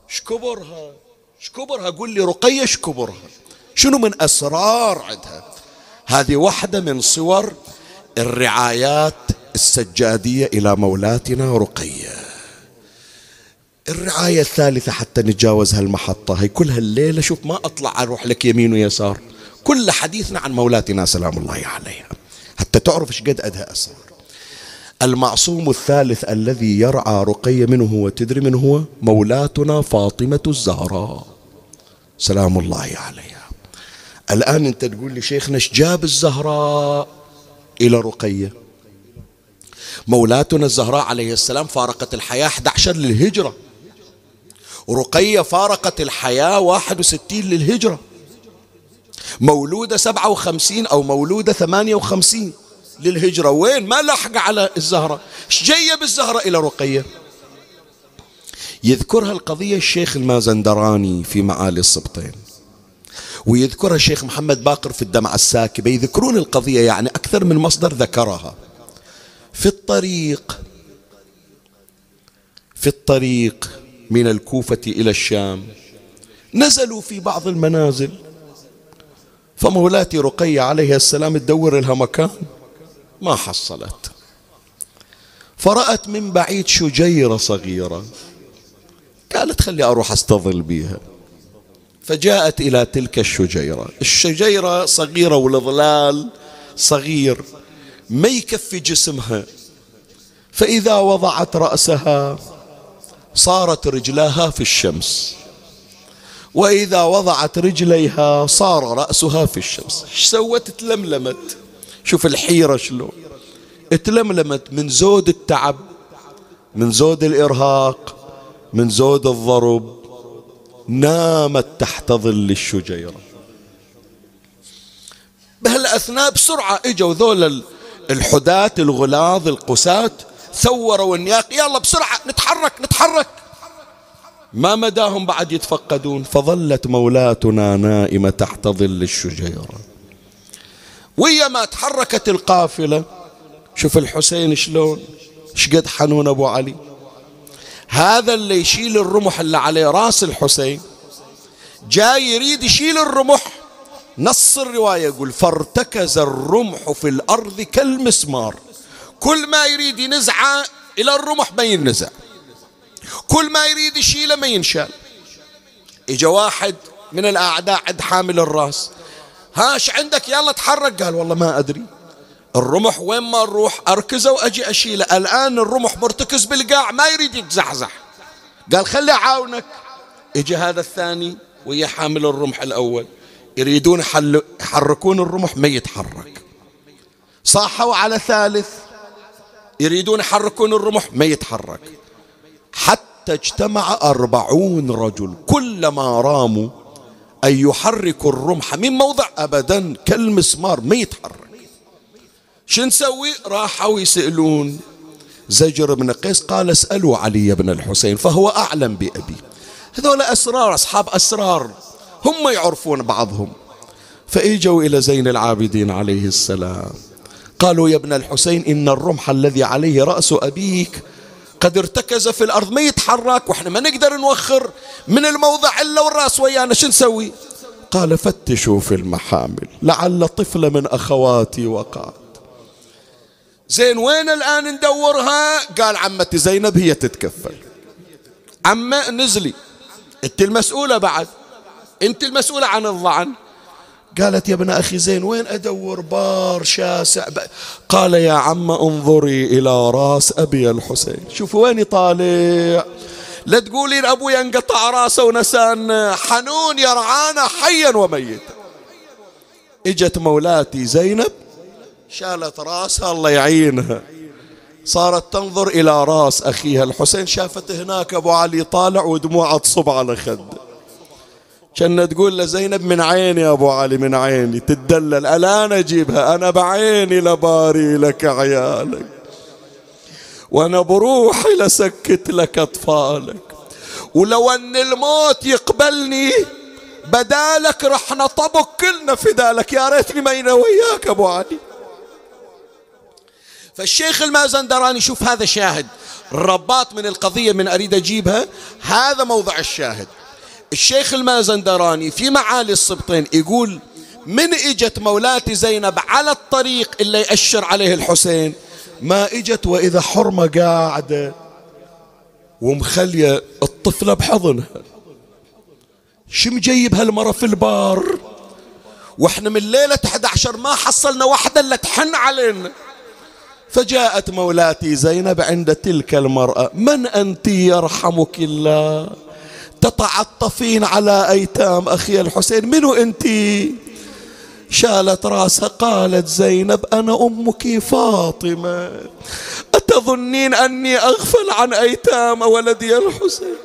شكبرها شكبرها قول لي رقية شكبرها شنو من أسرار عندها؟ هذه واحدة من صور الرعايات السجادية إلى مولاتنا رقية. الرعاية الثالثة حتى نتجاوز هالمحطة هي كل هالليلة شوف ما أطلع أروح لك يمين ويسار. كل حديثنا عن مولاتنا سلام الله عليها. حتى تعرف إيش قد أدها أسرار المعصوم الثالث الذي يرعى رقية منه هو تدري من هو؟ مولاتنا فاطمة الزهراء. سلام الله عليها. الآن أنت تقول لي شيخنا إيش جاب الزهراء إلى رقية؟ مولاتنا الزهراء عليه السلام فارقت الحياة 11 للهجرة. ورقية فارقت الحياة 61 للهجرة. مولودة 57 أو مولودة 58 للهجرة. وين؟ ما لحق على الزهرة. جاية بالزهرة؟ إلى رقية. يذكرها القضية الشيخ المازندراني في معالي السبطين ويذكرها الشيخ محمد باقر في الدمعة الساكبة. يذكرون القضية يعني أكثر من مصدر ذكرها. في الطريق في الطريق من الكوفة إلى الشام نزلوا في بعض المنازل. فمولاتي رقية عليها السلام تدور لها مكان. ما حصلت. فرأت من بعيد شجيرة صغيرة. قالت خلي أروح أستظل بها فجاءت إلى تلك الشجيرة. الشجيرة صغيرة والظلال صغير ما يكفي جسمها. فإذا وضعت رأسها صارت رجلاها في الشمس. وإذا وضعت رجليها صار رأسها في الشمس. إيش سوت؟ تلملمت. شوف الحيرة شلون. تلملمت من زود التعب من زود الإرهاق من زود الضرب نامت تحت ظل الشجيرة. بهالأثناء بسرعة إجوا ذول الحداة الغلاظ القساة ثوروا النياق. يلا بسرعة نتحرك نتحرك. ما مداهم بعد يتفقدون؟ فظلت مولاتنا نائمة تحت ظل الشجيرة. ويا ما تحركت القافلة؟ شوف الحسين شلون؟ شقد حنون أبو علي؟ هذا اللي يشيل الرمح اللي عليه راس الحسين. جاي يريد يشيل الرمح. نص الرواية يقول فارتكز الرمح في الأرض كالمسمار. كل ما يريد ينزعه إلى الرمح ما ينزع. كل ما يريد يشيله ما ينشال. إجا واحد من الأعداء عند حامل الرأس. هاش عندك يلا تحرك. قال والله ما أدري. الرمح وين ما نروح أركزه وأجي أشيله. الآن الرمح مرتكز بالقاع ما يريد يتزحزح. قال خلي أعاونك إجي هذا الثاني ويا حامل الرمح الأول. يريدون يحركون الرمح ما يتحرك. صاحوا على ثالث. يريدون يحركون الرمح ما يتحرك. اجتمع أربعون رجل كلما راموا أن يحركوا الرمح من موضع أبدا كالمسمار ما يتحرك. شو نسوي؟ راحوا يسألون. زجر بن قيس قال اسألوا علي بن الحسين فهو أعلم بأبي. هذول أسرار أصحاب أسرار هم يعرفون بعضهم. فإجوا إلى زين العابدين عليه السلام. قالوا يا ابن الحسين إن الرمح الذي عليه رأس أبيك قد ارتكز في الأرض ما يتحرك وإحنا ما نقدر نوخر من الموضع إلا والرأس ويانا شو نسوي؟ قال فتشوا في المحامل لعل طفل من أخواتي وقعت. زين وين الآن ندورها؟ قال عمتي زينب هي تتكفل. عمة نزلي أنت المسؤولة بعد. أنت المسؤولة عن الضعن. قالت يا ابن أخي زين وين أدور؟ بار شاسع. قال يا عم انظري إلى راس أبي الحسين. شوفوا وين طالع لا تقولين أبوي انقطع راسه ونسان. حنون يرعانا حيا وميتا إجت مولاتي زينب شالت راسها الله يعينها. صارت تنظر إلى راس أخيها الحسين. شافت هناك أبو علي طالع ودموعه تصب على خده. كان تقول لزينب من عيني يا أبو علي من عيني. تدلل الآن أجيبها أنا بعيني لباري لك عيالك. وأنا بروحي لسكت لك أطفالك. ولو أن الموت يقبلني بدالك رح نطبق كلنا فدالك. يا ريتني ما وياك أبو علي. فالشيخ المازندراني شوف هذا شاهد. الرباط من القضية من أريد أجيبها. هذا موضع الشاهد. الشيخ المازندراني في معالي السبطين يقول من إجت مولاتي زينب على الطريق اللي يأشر عليه الحسين؟ ما إجت وإذا حرمة قاعدة ومخلية الطفلة بحضنها. شو مجيب هالمرة في البار؟ وإحنا من ليلة 11 ما حصلنا واحدة إلا تحن علينا. فجاءت مولاتي زينب عند تلك المرأة من أنت يرحمك الله؟ تتعطفين على أيتام أخي الحسين. منو أنت؟ شالت راسها قالت زينب أنا أمك فاطمة. أتظنين أني أغفل عن أيتام ولدي الحسين؟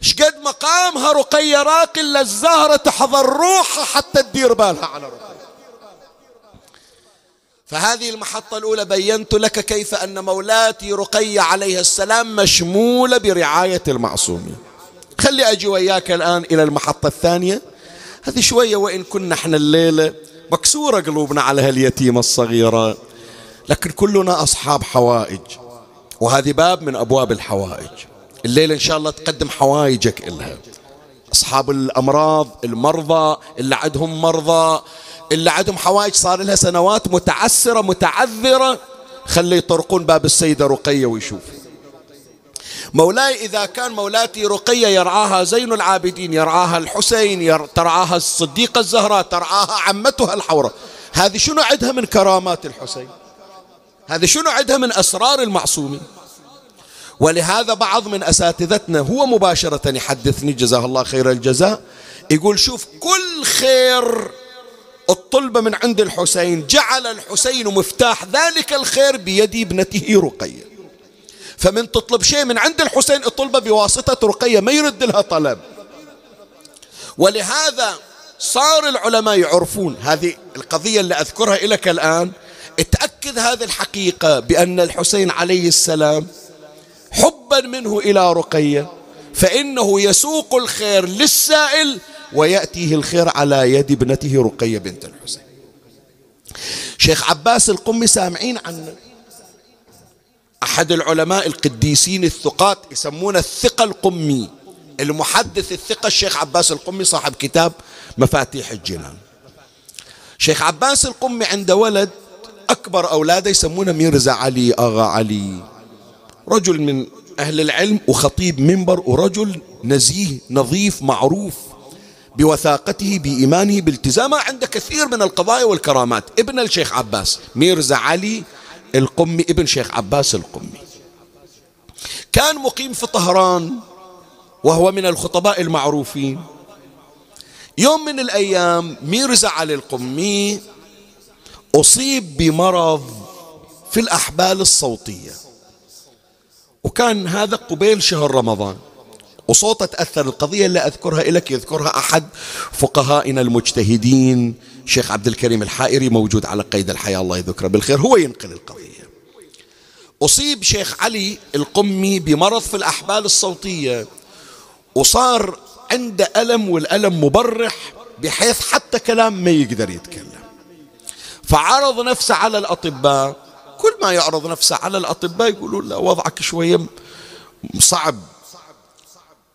شقد مقامها رقية راقي للزهرة تحضر روحها حتى تدير بالها على رقية فهذه المحطة الأولى بينت لك كيف أن مولاتي رقية عليه السلام مشمولة برعاية المعصومين. خلي أجي وياك الآن إلى المحطة الثانية. هذه شوية وإن كنا إحنا الليلة مكسورة قلوبنا على هاليتيمة الصغيرة لكن كلنا أصحاب حوائج وهذه باب من أبواب الحوائج. الليلة إن شاء الله تقدم حوائجك إلها. أصحاب الأمراض المرضى اللي عندهم مرضى اللي عندهم حوائج صار لها سنوات متعسرة متعذرة. خلي يطرقون باب السيدة رقية ويشوفوا مولاي إذا كان مولاتي رقية يرعاها زين العابدين يرعاها الحسين ير... ترعاها الصديقة الزهراء ترعاها عمتها الحورة. هذه شنو عندها من كرامات الحسين؟ هذه شنو عندها من أسرار المعصومين؟ ولهذا بعض من أساتذتنا هو مباشرة يحدثني جزاه الله خير الجزاء يقول شوف كل خير الطلبة من عند الحسين جعل الحسين مفتاح ذلك الخير بيد ابنته رقية. فمن تطلب شيء من عند الحسين اطلبه بواسطة رقية ما يرد لها طلب. ولهذا صار العلماء يعرفون هذه القضية اللي أذكرها لك الآن. تأكد هذه الحقيقة بأن الحسين عليه السلام حبا منه إلى رقية فإنه يسوق الخير للسائل ويأتيه الخير على يد ابنته رقية بنت الحسين. شيخ عباس القمي سامعين عنه أحد العلماء القديسين الثقات يسمونه الثقة القمي. المحدث الثقة الشيخ عباس القمي صاحب كتاب مفاتيح الجنان. شيخ عباس القمي عنده ولد أكبر أولاده يسمونه ميرزا علي أغا علي. رجل من أهل العلم وخطيب منبر ورجل نزيه نظيف معروف. بوثاقته بإيمانه بالتزامه عند كثير من القضايا والكرامات. ابن الشيخ عباس ميرزا علي القمي ابن شيخ عباس القمي. كان مقيم في طهران وهو من الخطباء المعروفين. يوم من الأيام ميرزا علي القمي أصيب بمرض في الأحبال الصوتية. وكان هذا قبيل شهر رمضان. وصوته تأثر القضية اللي أذكرها لك يذكرها أحد فقهائنا المجتهدين. شيخ عبد الكريم الحائري موجود على قيد الحياة الله يذكره بالخير. هو ينقل القضية. أصيب شيخ علي القمي بمرض في الأحبال الصوتية. وصار عنده ألم والألم مبرح بحيث حتى كلام ما يقدر يتكلم. فعرض نفسه على الأطباء. كل ما يعرض نفسه على الأطباء يقولون له وضعك شوية صعب.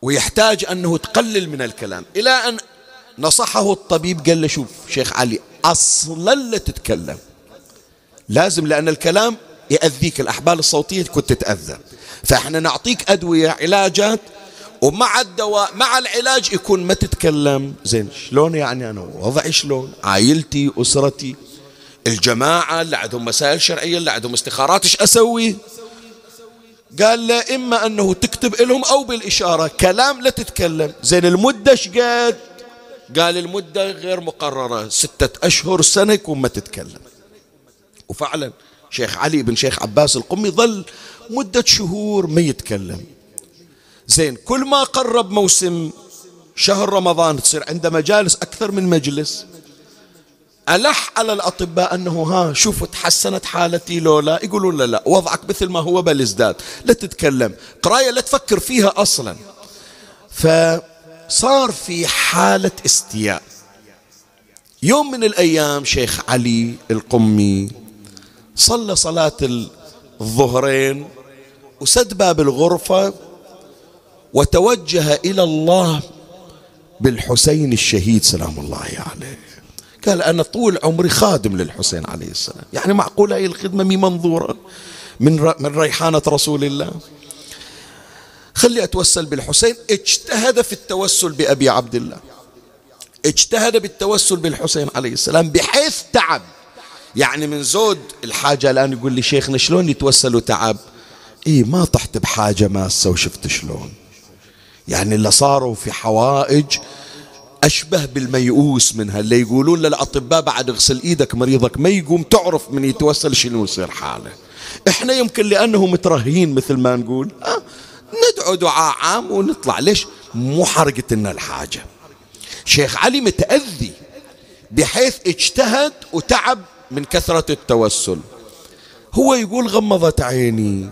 ويحتاج أنه تقلل من الكلام. إلى أن نصحه الطبيب قال له شوف شيخ علي أصلا لا تتكلم. لازم لأن الكلام يأذيك الأحبال الصوتية كنت تتأذى. فإحنا نعطيك أدوية علاجات ومع الدواء مع العلاج يكون ما تتكلم. زين شلون يعني أنا؟ وضعي شلون؟ عائلتي أسرتي الجماعة اللي عندهم مسائل شرعية اللي عندهم استخارات إيش أسوي؟ قال له إما أنه تكتب لهم أو بالإشارة. كلام لا تتكلم. زين المدة قد؟ قال المدة غير مقررة. ستة أشهر سنة يكون ما تتكلم. وفعلا شيخ علي بن شيخ عباس القمي ظل مدة شهور ما يتكلم. زين كل ما قرب موسم شهر رمضان تصير عنده مجالس أكثر من مجلس. ألح على الأطباء أنه ها شوفوا تحسنت حالتي لو لا يقولون لا لا وضعك مثل ما هو بل ازداد لا تتكلم. قراية لا تفكر فيها أصلا. فصار في حالة استياء. يوم من الأيام شيخ علي القمي صلى صلاة الظهرين وسد باب الغرفة وتوجه إلى الله بالحسين الشهيد سلام الله عليه. قال أنا طول عمري خادم للحسين عليه السلام. يعني معقولة هي الخدمة مي منظورة؟ من, من ريحانة رسول الله. خلي أتوسل بالحسين. اجتهد في التوسل بأبي عبد الله. اجتهد بالتوسل بالحسين عليه السلام بحيث تعب. يعني من زود الحاجة الآن يقول لي شيخنا شلون يتوسل وتعب؟ إيه ما طحت بحاجة ماسة وشفت شلون. يعني اللي صاروا في حوائج أشبه بالميؤوس منها اللي يقولون للأطباء بعد اغسل إيدك مريضك ما يقوم تعرف من يتوسل شنو يصير حالة. إحنا يمكن لأنه مترهين مثل ما نقول أه ندعو دعاء عام ونطلع. ليش؟ مو حرقة لنا الحاجة. شيخ علي متأذي بحيث اجتهد وتعب من كثرة التوسل. هو يقول غمضت عيني.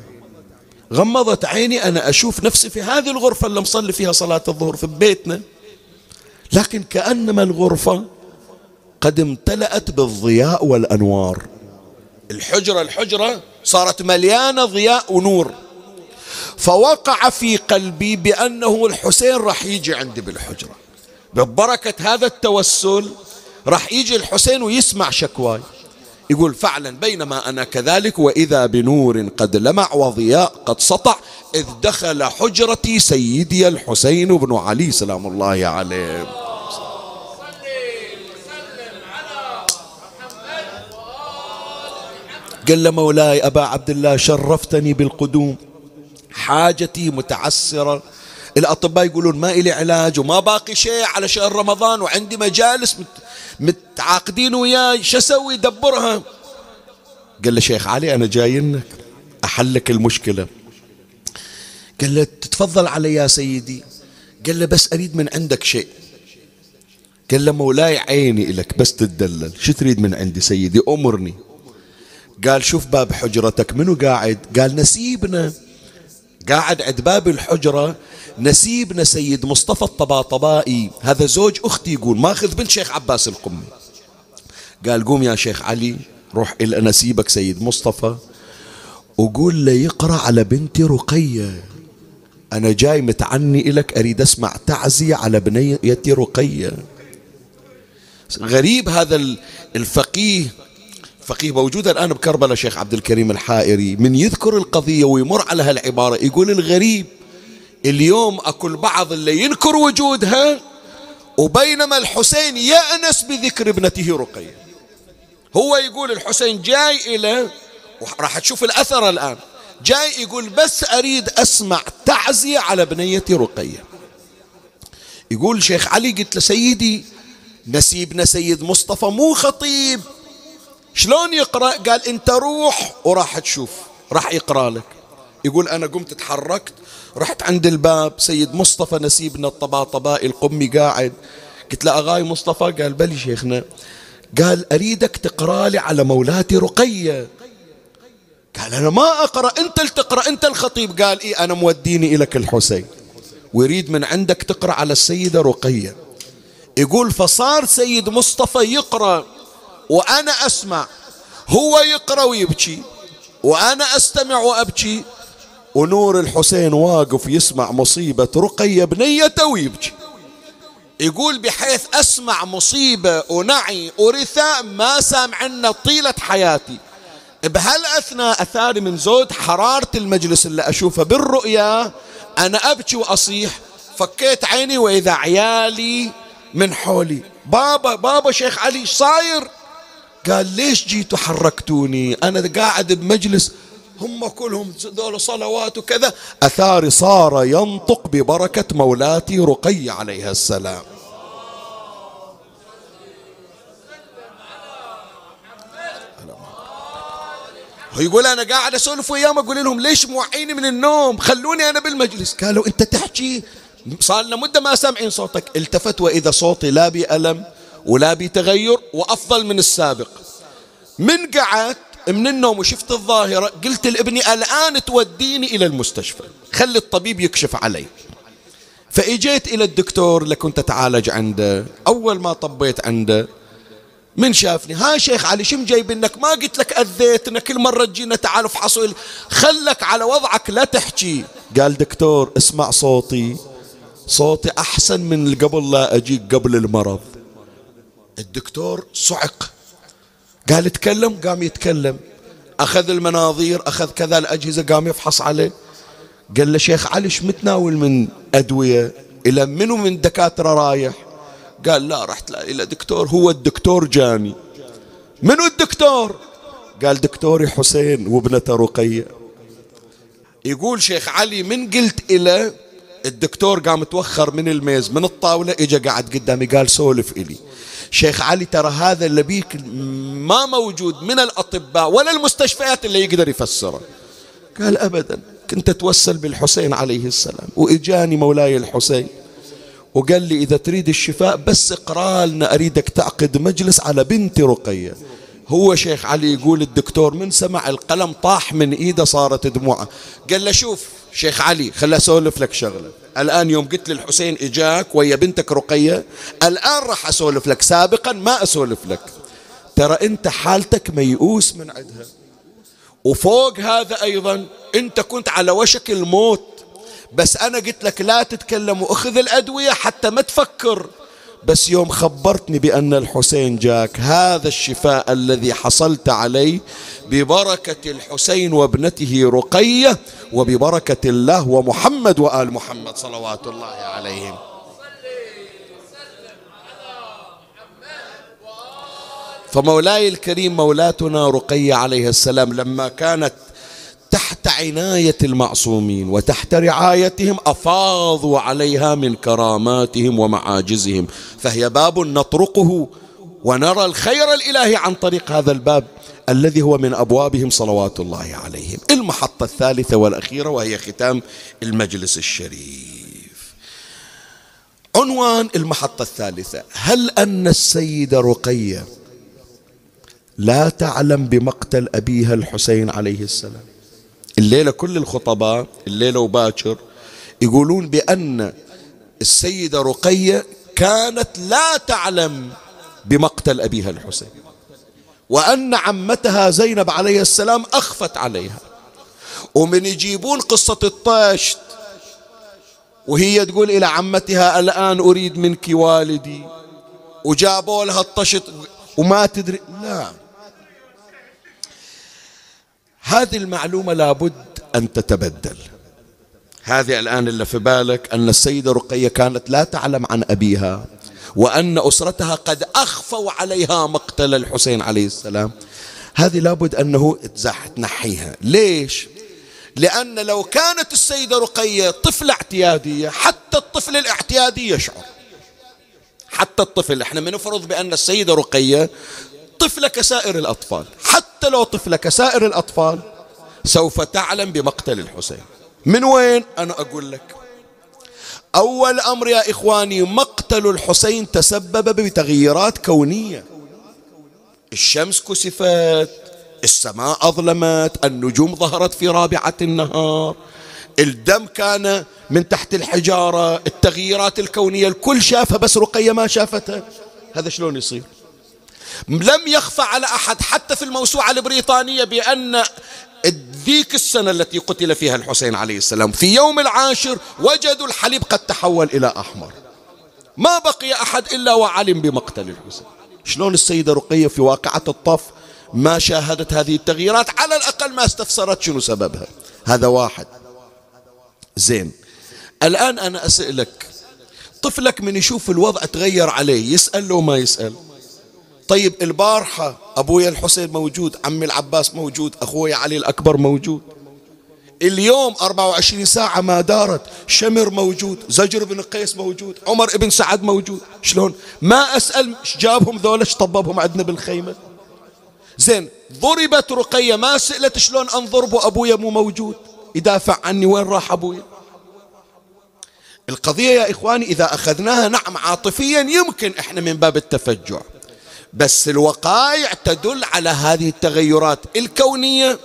غمضت عيني أنا أشوف نفسي في هذه الغرفة اللي مصلي فيها صلاة الظهر في بيتنا. لكن كأنما الغرفة قد امتلأت بالضياء والأنوار. الحجرة الحجرة صارت مليانة ضياء ونور. فوقع في قلبي بأنه الحسين راح يجي عندي بالحجرة. ببركة هذا التوسل راح يجي الحسين ويسمع شكواي. يقول فعلا بينما أنا كذلك وإذا بنور قد لمع وضياء قد سطع إذ دخل حجرتي سيدي الحسين بن علي سلام الله عليه. قال مولاي أبا عبد الله شرفتني بالقدوم حاجتي متعسرة الأطباء يقولون ما إلي علاج وما باقي شيء على شهر رمضان وعندي مجالس متعاقدين وياي. شو أسوي؟ دبرها. قال له شيخ علي أنا جاينك أحلك المشكلة. قال له تتفضل علي يا سيدي. قال له بس أريد من عندك شيء. قال له مولاي عيني إلك بس تتدلل. شو تريد من عندي سيدي؟ أمرني. قال شوف باب حجرتك منو قاعد؟ قال نسيبنا. قاعد عند باب الحجرة نسيبنا سيد مصطفى الطباطبائي. هذا زوج أختي يقول ماخذ بنت شيخ عباس القمي. قال قوم يا شيخ علي روح إلى نسيبك سيد مصطفى وقول له يقرأ على بنتي رقية. أنا جاي متعني إلك أريد أسمع تعزية على بنيتي رقية. غريب هذا الفقيه فقيه موجود الآن بكربلاء شيخ عبد الكريم الحائري من يذكر القضية ويمر على هالعبارة يقول الغريب اليوم أكو البعض اللي ينكر وجودها وبينما الحسين يأنس بذكر ابنته رقية. هو يقول الحسين جاي إلى راح تشوف الأثر الآن جاي يقول بس أريد أسمع تعزية على بنيتي رقية. يقول شيخ علي قلت له سيدي نسيبنا سيد مصطفى مو خطيب. شلون يقرأ؟ قال أنت روح وراح تشوف راح يقرأ لك. يقول أنا قمت تحركت رحت عند الباب سيد مصطفى نسيبنا الطباطبائي القمي قاعد. قلت له أغاي مصطفى؟ قال بلي شيخنا. قال أريدك تقرأ لي على مولاتي رقية. قال أنا ما أقرأ أنت اللي تقرأ أنت الخطيب. قال إيه أنا موديني إلك الحسين. ويريد من عندك تقرأ على السيدة رقية. يقول فصار سيد مصطفى يقرأ. وأنا أسمع. هو يقرأ ويبكي. وأنا أستمع وأبكي. ونور الحسين واقف يسمع مصيبة رقية بنيته ويبكي. يقول بحيث أسمع مصيبة ونعي ورثاء ما سامعنا طيلة حياتي. بهالأثناء أثاري من زود حرارة المجلس اللي أشوفه بالرؤيا. أنا أبكي وأصيح. فكيت عيني وإذا عيالي من حولي. بابا بابا شيخ علي صاير. قال ليش جيتوا حركتوني؟ أنا قاعد بمجلس هم كلهم ذول صلوات وكذا. أثاري صار ينطق ببركة مولاتي رقية عليها السلام. يقول أنا قاعد أسولف وياهم أقول لهم ليش موعيني من النوم؟ خلوني أنا بالمجلس. قالوا أنت تحكي؟ صار لنا مدة ما سامعين صوتك. التفت وإذا صوتي لا بألم. ولا بتغير وأفضل من السابق. من قعدت من النوم وشفت الظاهرة قلت لابني الآن توديني إلى المستشفى. خلي الطبيب يكشف علي. فإجيت إلى الدكتور اللي كنت أتعالج عنده. أول ما طبيت عنده من شافني ها شيخ علي شم جايب إنك؟ ما قلت لك اذيتنا كل مرة تجينا تعال افحصوا خلك على وضعك لا تحكي. قال دكتور اسمع صوتي. صوتي أحسن من قبل لا أجيك قبل المرض. الدكتور صعق. قال اتكلم قام يتكلم. أخذ المناظير أخذ كذا الأجهزة قام يفحص عليه. قال له شيخ علي إيش متناول من أدوية؟ إلى منو من دكاترة رايح؟ قال لا رحت إلى دكتور هو الدكتور جاني منو الدكتور؟ قال دكتوري حسين وابنته رقية. يقول شيخ علي من قلت إلى الدكتور قام توخر من الميز من الطاولة إجا قاعد قدامي قال سولف إلي. شيخ علي ترى هذا اللي بيك ما موجود من الأطباء ولا المستشفيات اللي يقدر يفسره. قال أبدا. كنت أتوسل بالحسين عليه السلام وإجاني مولاي الحسين وقال لي إذا تريد الشفاء بس اقرأ لنا أريدك تعقد مجلس على بنتي رقية. هو شيخ علي يقول الدكتور من سمع القلم طاح من إيده صارت دموعه. قال له شوف شيخ علي خل أسولف لك شغلة. الآن يوم قلت للحسين إجاك ويا بنتك رقية الآن راح أسولف لك سابقا ما أسولف لك. ترى أنت حالتك ميؤوس من عندها. وفوق هذا أيضا أنت كنت على وشك الموت. بس أنا قلت لك لا تتكلم وأخذ الأدوية حتى ما تفكر. بس يوم خبرتني بأن الحسين جاك هذا الشفاء الذي حصلت عليه ببركة الحسين وابنته رقية وببركة الله ومحمد وآل محمد صلوات الله عليهم. فمولاي الكريم مولاتنا رقية عليه السلام لما كانت تحت عناية المعصومين وتحت رعايتهم أفاضوا عليها من كراماتهم ومعاجزهم. فهي باب نطرقه ونرى الخير الإلهي عن طريق هذا الباب الذي هو من أبوابهم صلوات الله عليهم. المحطة الثالثة والأخيرة وهي ختام المجلس الشريف. عنوان المحطة الثالثة. هل أن السيدة رقية لا تعلم بمقتل أبيها الحسين عليه السلام؟ الليلة كل الخطباء الليلة وباكر يقولون بأن السيدة رقية كانت لا تعلم بمقتل أبيها الحسين وأن عمتها زينب عليه السلام أخفت عليها. ومن يجيبون قصة الطشت وهي تقول إلى عمتها الآن أريد منك والدي. وجابوا لها الطشت وما تدري لا. هذه المعلومة لابد أن تتبدل. هذه الآن اللي في بالك أن السيدة رقية كانت لا تعلم عن أبيها وأن أسرتها قد أخفوا عليها مقتل الحسين عليه السلام. هذه لابد أنه تنحيها. ليش؟ لأن لو كانت السيدة رقية طفلة اعتيادية حتى الطفل الاعتيادي يشعر. حتى الطفل إحنا بنفرض بأن السيدة رقية طفلة كسائر الأطفال. حتى لو طفلة كسائر الأطفال سوف تعلم بمقتل الحسين. من وين؟ أنا أقول لك. أول أمر يا إخواني مقتل الحسين تسبب بتغييرات كونية. الشمس كسفت السماء أظلمت النجوم ظهرت في رابعة النهار. الدم كان من تحت الحجارة التغييرات الكونية الكل شافها بس رقية ما شافتها. هذا شلون يصير؟ لم يخفى على أحد حتى في الموسوعة البريطانية بأن ذيك السنة التي قتل فيها الحسين عليه السلام في يوم العاشر وجدوا الحليب قد تحول إلى أحمر. ما بقي أحد إلا وعلم بمقتل الحسين. شلون السيدة رقية في واقعة الطف ما شاهدت هذه التغييرات؟ على الأقل ما استفسرت شنو سببها. هذا واحد. زين. الآن أنا أسألك طفلك من يشوف الوضع تغير عليه يسأل لو ما يسأل؟ طيب البارحة أبويا الحسين موجود عمي العباس موجود أخوي علي الأكبر موجود. اليوم 24 ساعة ما دارت شمر موجود زجر بن قيس موجود عمر بن سعد موجود. شلون؟ ما أسأل جابهم ذولا طببهم عندنا بالخيمة. زين ضربت رقية ما سألت شلون أنضرب أبويا مو موجود. يدافع عني وين راح أبويا؟ القضية يا إخواني إذا أخذناها نعم عاطفيا يمكن إحنا من باب التفجع. بس الوقائع تدل على هذه التغيرات الكونية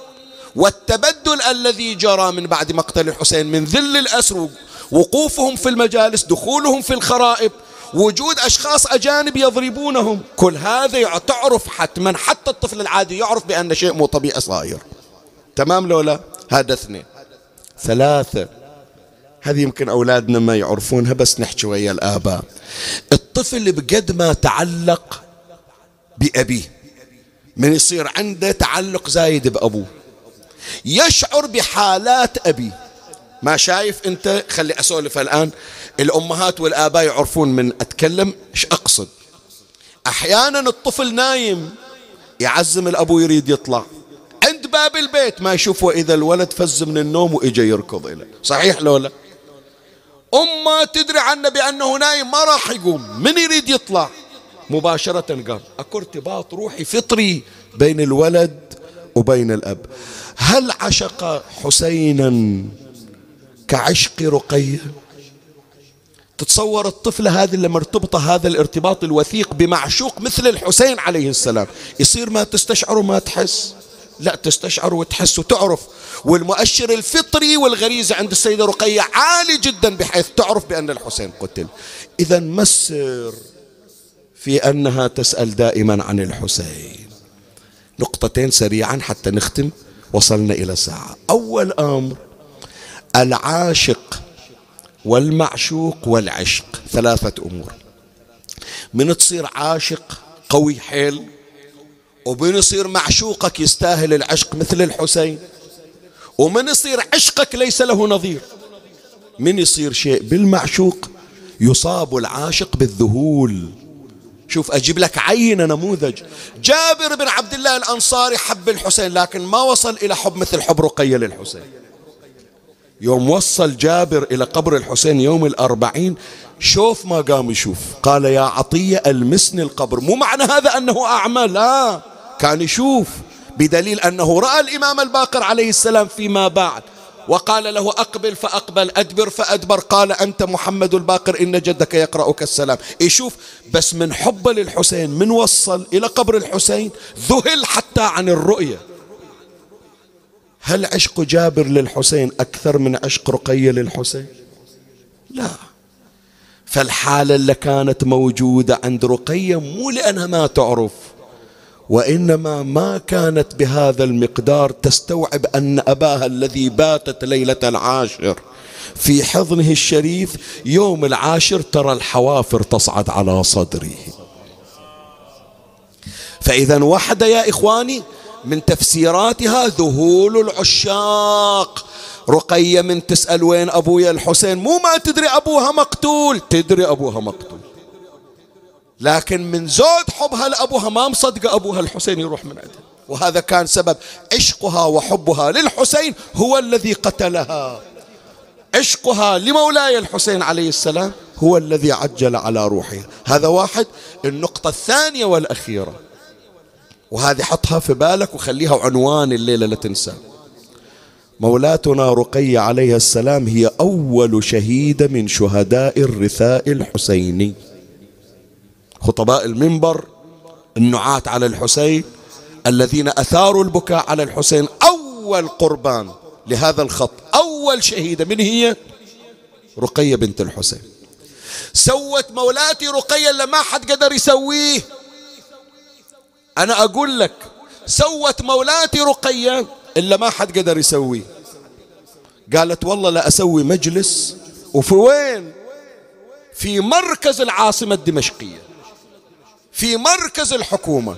والتبدل الذي جرى من بعد مقتل الحسين من ذل الأسر وقوفهم في المجالس دخولهم في الخرائب وجود أشخاص أجانب يضربونهم. كل هذا تعرف حتما حتى الطفل العادي يعرف بأن شيء مو طبيعي صاير. تمام لو لا؟ هذا اثنين. ثلاثة. هذه يمكن أولادنا ما يعرفونها بس نحكي ويا الآباء. الطفل بقد ما تعلق بأبيه من يصير عنده تعلق زايد بأبوه. يشعر بحالات أبيه ما شايف أنت؟ خلي أسولف الآن. الأمهات والآباء يعرفون من أتكلم. إيش أقصد؟ أحيانا الطفل نايم يعزم الأبو يريد يطلع. عند باب البيت ما يشوفه إذا الولد فز من النوم وإجا يركض إليه صحيح لولا أمه تدري عنه بأنه نايم ما راح يقوم. من يريد يطلع؟ مباشرة قال أكو ارتباط روحي فطري بين الولد وبين الأب. هل عشق حسينا كعشق رقية تتصور الطفلة هذه اللي مرتبطة هذا الارتباط الوثيق بمعشوق مثل الحسين عليه السلام. يصير ما تستشعر وما تحس. لا تستشعر وتحس وتعرف. والمؤشر الفطري والغريزة عند السيدة رقية عالي جدا بحيث تعرف بأن الحسين قتل. إذا ما السر؟ في أنها تسأل دائما عن الحسين. نقطتين سريعا حتى نختم. وصلنا إلى ساعة. أول أمر العاشق والمعشوق والعشق. ثلاثة أمور. من تصير عاشق قوي حيل ومن يصير معشوقك يستاهل العشق مثل الحسين ومن يصير عشقك ليس له نظير. من يصير شيء بالمعشوق يصاب العاشق بالذهول. شوف أجيب لك عينة نموذج. جابر بن عبد الله الأنصاري حب الحسين لكن ما وصل إلى حب مثل حب رقية للحسين. يوم وصل جابر إلى قبر الحسين يوم الأربعين شوف ما قام يشوف. قال يا عطية ألمسني القبر. مو معنى هذا أنه أعمى لا. كان يشوف بدليل أنه رأى الإمام الباقر عليه السلام فيما بعد. وقال له أقبل فأقبل أدبر فأدبر. قال أنت محمد الباقر إن جدك يقرأك السلام. يشوف بس من حبه للحسين من وصل إلى قبر الحسين ذهل حتى عن الرؤية. هل عشق جابر للحسين أكثر من عشق رقية للحسين؟ لا. فالحالة اللي كانت موجودة عند رقية مو لأنها ما تعرف. وإنما ما كانت بهذا المقدار تستوعب أن أباها الذي باتت ليلة العاشر في حضنه الشريف يوم العاشر ترى الحوافر تصعد على صدره. فإذا واحدة يا إخواني من تفسيراتها ذهول العشاق. رقية من تسأل وين أبويا الحسين؟ مو ما تدري أبوها مقتول. تدري أبوها مقتول. لكن من زود حبها لأبوها ما مصدقة أبوها الحسين يروح من عندها. وهذا كان سبب عشقها وحبها للحسين هو الذي قتلها. عشقها لمولاي الحسين عليه السلام هو الذي عجل على روحها هذا واحد النقطة الثانية والأخيرة. وهذه حطها في بالك وخليها عنوان الليلة لا تنسى. مولاتنا رقية عليها السلام هي أول شهيدة من شهداء الرثاء الحسيني. خطباء المنبر النعاة على الحسين الذين أثاروا البكاء على الحسين أول قربان لهذا الخط أول شهيدة من هي؟ رقية بنت الحسين. سوت مولاتي رقية اللي ما حد قدر يسويه. أنا أقول لك سوت مولاتي رقية إلا ما حد قدر يسويه. قالت والله لا أسوي مجلس. وفي وين؟ في مركز العاصمة الدمشقية. في مركز الحكومة.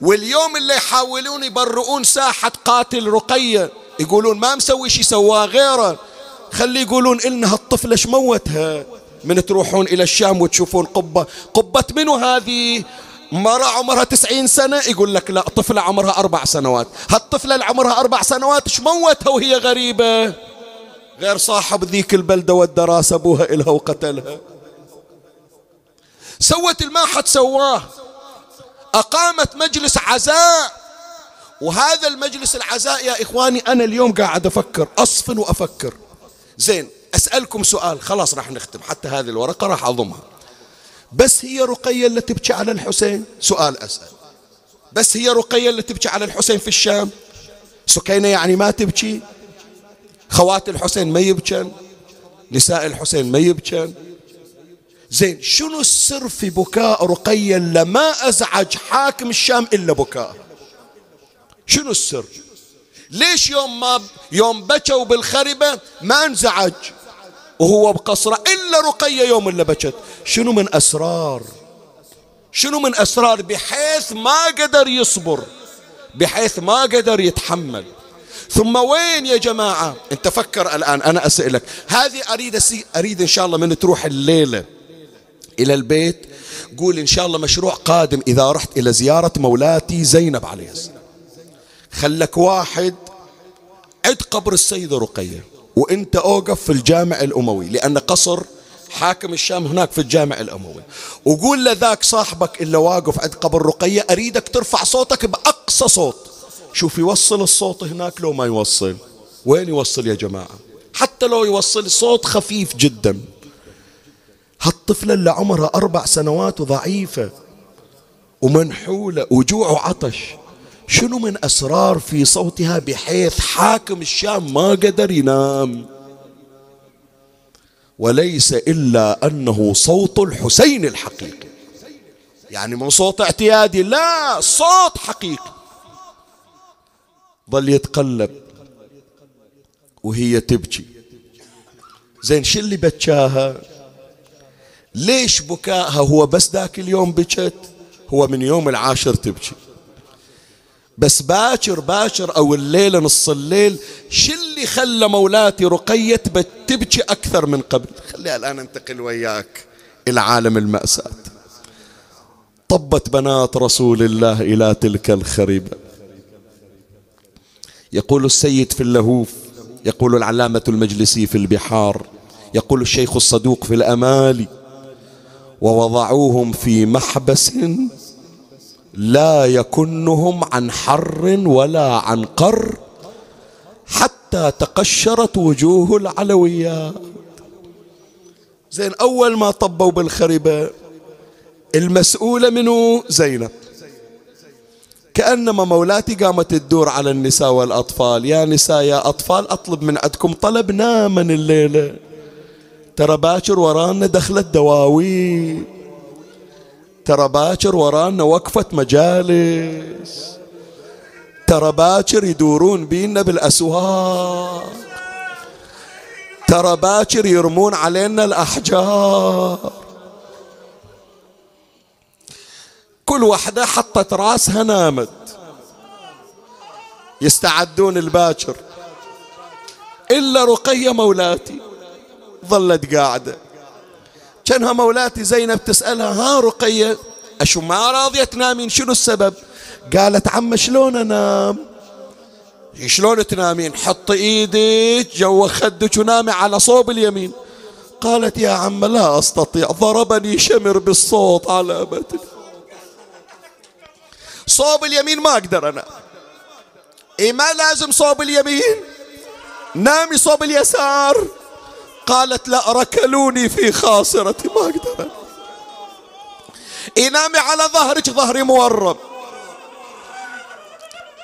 واليوم اللي يحاولون يبرؤون ساحة قاتل رقية يقولون ما مسوي شي سواه غيره. خلي يقولون إلنا هالطفلة إيش موتها؟ من تروحون إلى الشام وتشوفون قبة. قبة منو هذه؟ مرة عمرها تسعين سنة يقول لك لا طفلة عمرها أربع سنوات. هالطفلة اللي عمرها أربع سنوات إيش موتها وهي غريبة؟ غير صاحب ذيك البلدة والدراسة أبوها إلها وقتلها. سوت ما حد سواه. أقامت مجلس عزاء. وهذا المجلس العزاء يا إخواني أنا اليوم قاعد أفكر أصفن وأفكر. زين أسألكم سؤال خلاص راح نختم حتى هذه الورقة راح أضمها بس هي رقية اللي تبكي على الحسين؟ سؤال أسأل. بس هي رقية اللي تبكي على الحسين في الشام؟ سكينة يعني ما تبكي؟ خوات الحسين ما يبكن؟ نساء الحسين ما يبكن؟ زين شنو السر في بكاء رقية لما أزعج حاكم الشام إلا بكاء؟ شنو السر؟ ليش يوم ما يوم بكوا بالخربة ما انزعج؟ وهو بقصرة إلا رقية يوم اللي بكت. شنو من أسرار؟ شنو من أسرار؟ بحيث ما قدر يصبر بحيث ما قدر يتحمل. ثم وين يا جماعة؟ انت فكر الآن أنا أسألك. هذه أريد أريد إن شاء الله من تروح الليلة. إلى البيت قول إن شاء الله مشروع قادم إذا رحت إلى زيارة مولاتي زينب عليه السلام. خلك واحد عد قبر السيدة رقية وإنت أوقف في الجامع الأموي لأن قصر حاكم الشام هناك في الجامع الأموي. وقول لذاك صاحبك اللي واقف عند قبر رقية أريدك ترفع صوتك بأقصى صوت. شوف يوصل الصوت هناك لو ما يوصل. وين يوصل يا جماعة؟ حتى لو يوصل صوت خفيف جدا. هالطفلة اللي عمرها أربع سنوات وضعيفة. ومنحولة وجوع وعطش. شنو من أسرار في صوتها بحيث حاكم الشام ما قدر ينام؟ وليس إلا أنه صوت الحسين الحقيقي. يعني مو صوت اعتيادي لا صوت حقيقي. ظل يتقلب وهي تبكي. زين شو اللي بكاها ليش بكاها هو بس ذاك اليوم بكت هو من يوم العاشر تبكي. بس باكر باكر أو الليلة نص الليل شو اللي خلى مولاتي رقية تبكي أكثر من قبل؟ خليها الآن انتقل وياك إلى عالم المأساة. طبت بنات رسول الله إلى تلك الخريبة. يقول السيد في اللهوف يقول العلامة المجلسي في البحار يقول الشيخ الصدوق في الأمالي ووضعوهم في محبس لا يكنهم عن حر ولا عن قر حتى تقشرت وجوه العلويات زين أول ما طبوا بالخربة المسؤولة منه زينب. كأنما مولاتي قامت تدور على النساء والأطفال. يا نساء يا أطفال أطلب من عندكم طلب ناما الليلة. ترى باكر ورانا دخلت دواوين ترى باكر ورانا وقفة مجالس. ترى باكر يدورون بينا بالأسواق. ترى باكر يرمون علينا الأحجار. كل وحدة حطت راسها نامت. يستعدون الباكر. إلا رقية مولاتي. ظلت قاعدة. كأنها مولاتي زينب تسألها ها رقية أشو ما راضية تنامين؟ شنو السبب؟ قالت عم شلون أنام؟ شلون تنامين؟ حط إيدك جوا خدك ونامي على صوب اليمين. قالت يا عم لا أستطيع ضربني شمر بالصوت على بطني صوب اليمين ما أقدر أنا. اي ما لازم صوب اليمين؟ نامي صوب اليسار. قالت لا ركلوني في خاصرتي ما أقدر. اي نامي على ظهرك ظهري مورم.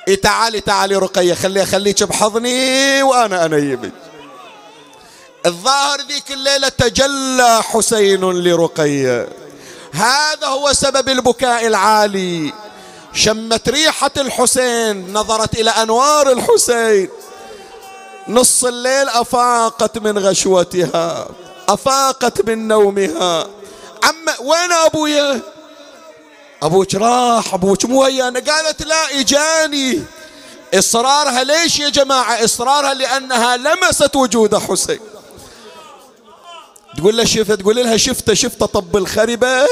اي تعالي تعالي رقية خلي خليك بحضني وأنا أنيمك. الظاهر ذيك الليلة تجلى حسين لرقية. هذا هو سبب البكاء العالي. شمت ريحة الحسين نظرت إلى أنوار الحسين. نص الليل أفاقت من غشوتها أفاقت من نومها. عم وين أبويا أبوك راح أبوك مو ويانا. قالت لا إجاني. إصرارها ليش يا جماعة؟ إصرارها لأنها لمست وجود حسين. تقول له شفت تقول لها شفت شفت طب الخربة.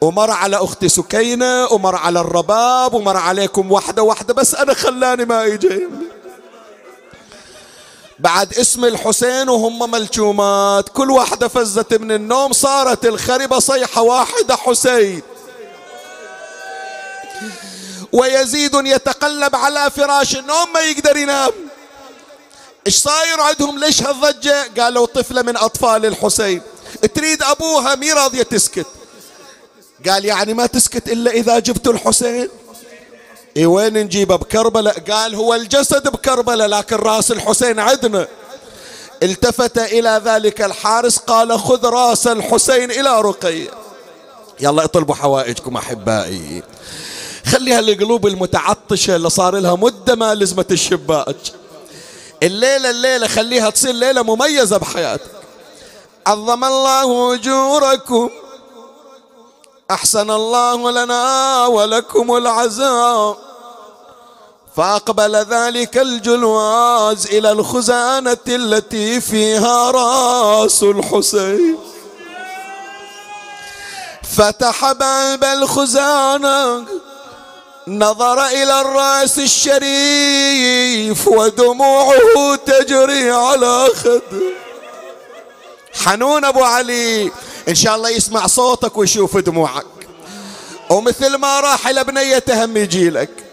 ومر على أختي سكينة ومر على الرباب ومر عليكم واحدة واحدة بس أنا خلاني ما يجي بعد اسم الحسين وهم ملجومات. كل واحدة فزت من النوم صارت الخربة صيحة واحدة حسين. ويزيد يتقلب على فراش النوم ما يقدر ينام. إيش صاير عندهم؟ ليش هالضجة؟ قالوا طفلة من أطفال الحسين. تريد أبوها؟ مي راضية تسكت. قال يعني ما تسكت إلا إذا جبت الحسين؟ إي وين نجيبه؟ بكربلاء. قال هو الجسد بكربلاء لكن راس الحسين عندنا التفت إلى ذلك الحارس قال خذ راس الحسين إلى رقية يلا اطلبوا حوائجكم أحبائي. خليها القلوب المتعطشة اللي صار لها مدة ما لزمت الشباك. الليلة الليلة خليها تصير ليلة مميزة بحياتك. عظم الله أجوركم. أحسن الله لنا ولكم العزاء. فأقبل ذلك الجلواز إلى الخزانة التي فيها رأس الحسين. فتح باب الخزانة نظر إلى الرأس الشريف ودموعه تجري على خده. حنون أبو علي إن شاء الله يسمع صوتك ويشوف دموعك. ومثل ما راح إلى بنيته هم يجيلك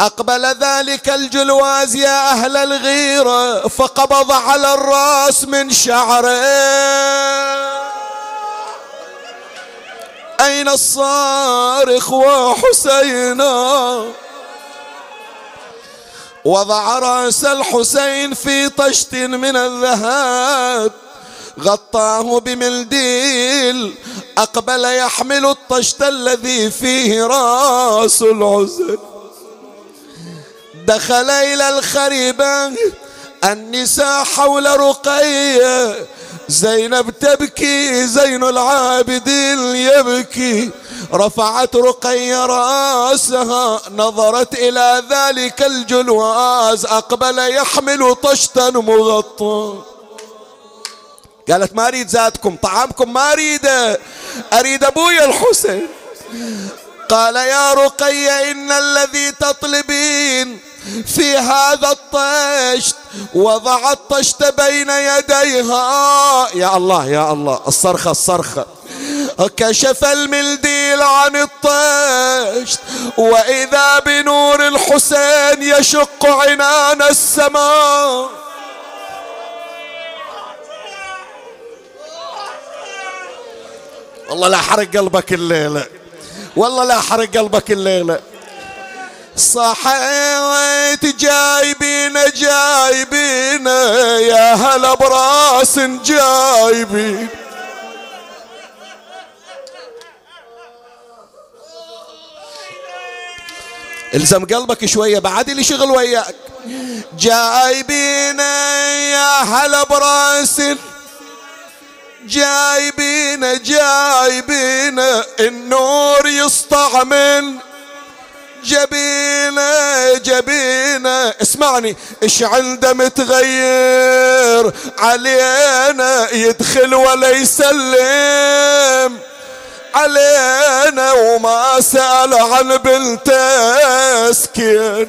أقبل ذلك الجلواز يا أهل الغيرة فقبض على الرأس من شعره. أين الصارخ وحسينا؟ وضع رأس الحسين في طشت من الذهب غطاه بمنديل أقبل يحمل الطشت الذي فيه رأس العزل دخل إلى الخريبة. النساء حول رقية. زينب تبكي زين العابدين يبكي. رفعت رقي رأسها نظرت إلى ذلك الجلواز. أقبل يحمل طشتا مغطى. قالت ما أريد زادكم طعامكم ما أريده. أريد ابويا الحسين. قال يا رقية إن الذي تطلبين في هذا الطشت وضع الطشت بين يديها. يا الله يا الله الصرخة الصرخة. كشف الملديل عن الطشت وإذا بنور الحسين يشق عنان السماء. والله لا حرق قلبك الليلة. والله لا حرق قلبك الليلة. صحيت جايبين جايبين يا هلا براس جايبين. الزم قلبك شوية بعد لي شغل وياك. جايبين يا هلا براس. جايبين جايبين النور يسطع من جبينة جبينة. اسمعني إيش عنده متغير؟ علينا يدخل ولا يسلم. علينا وما سأل عن بنته سكين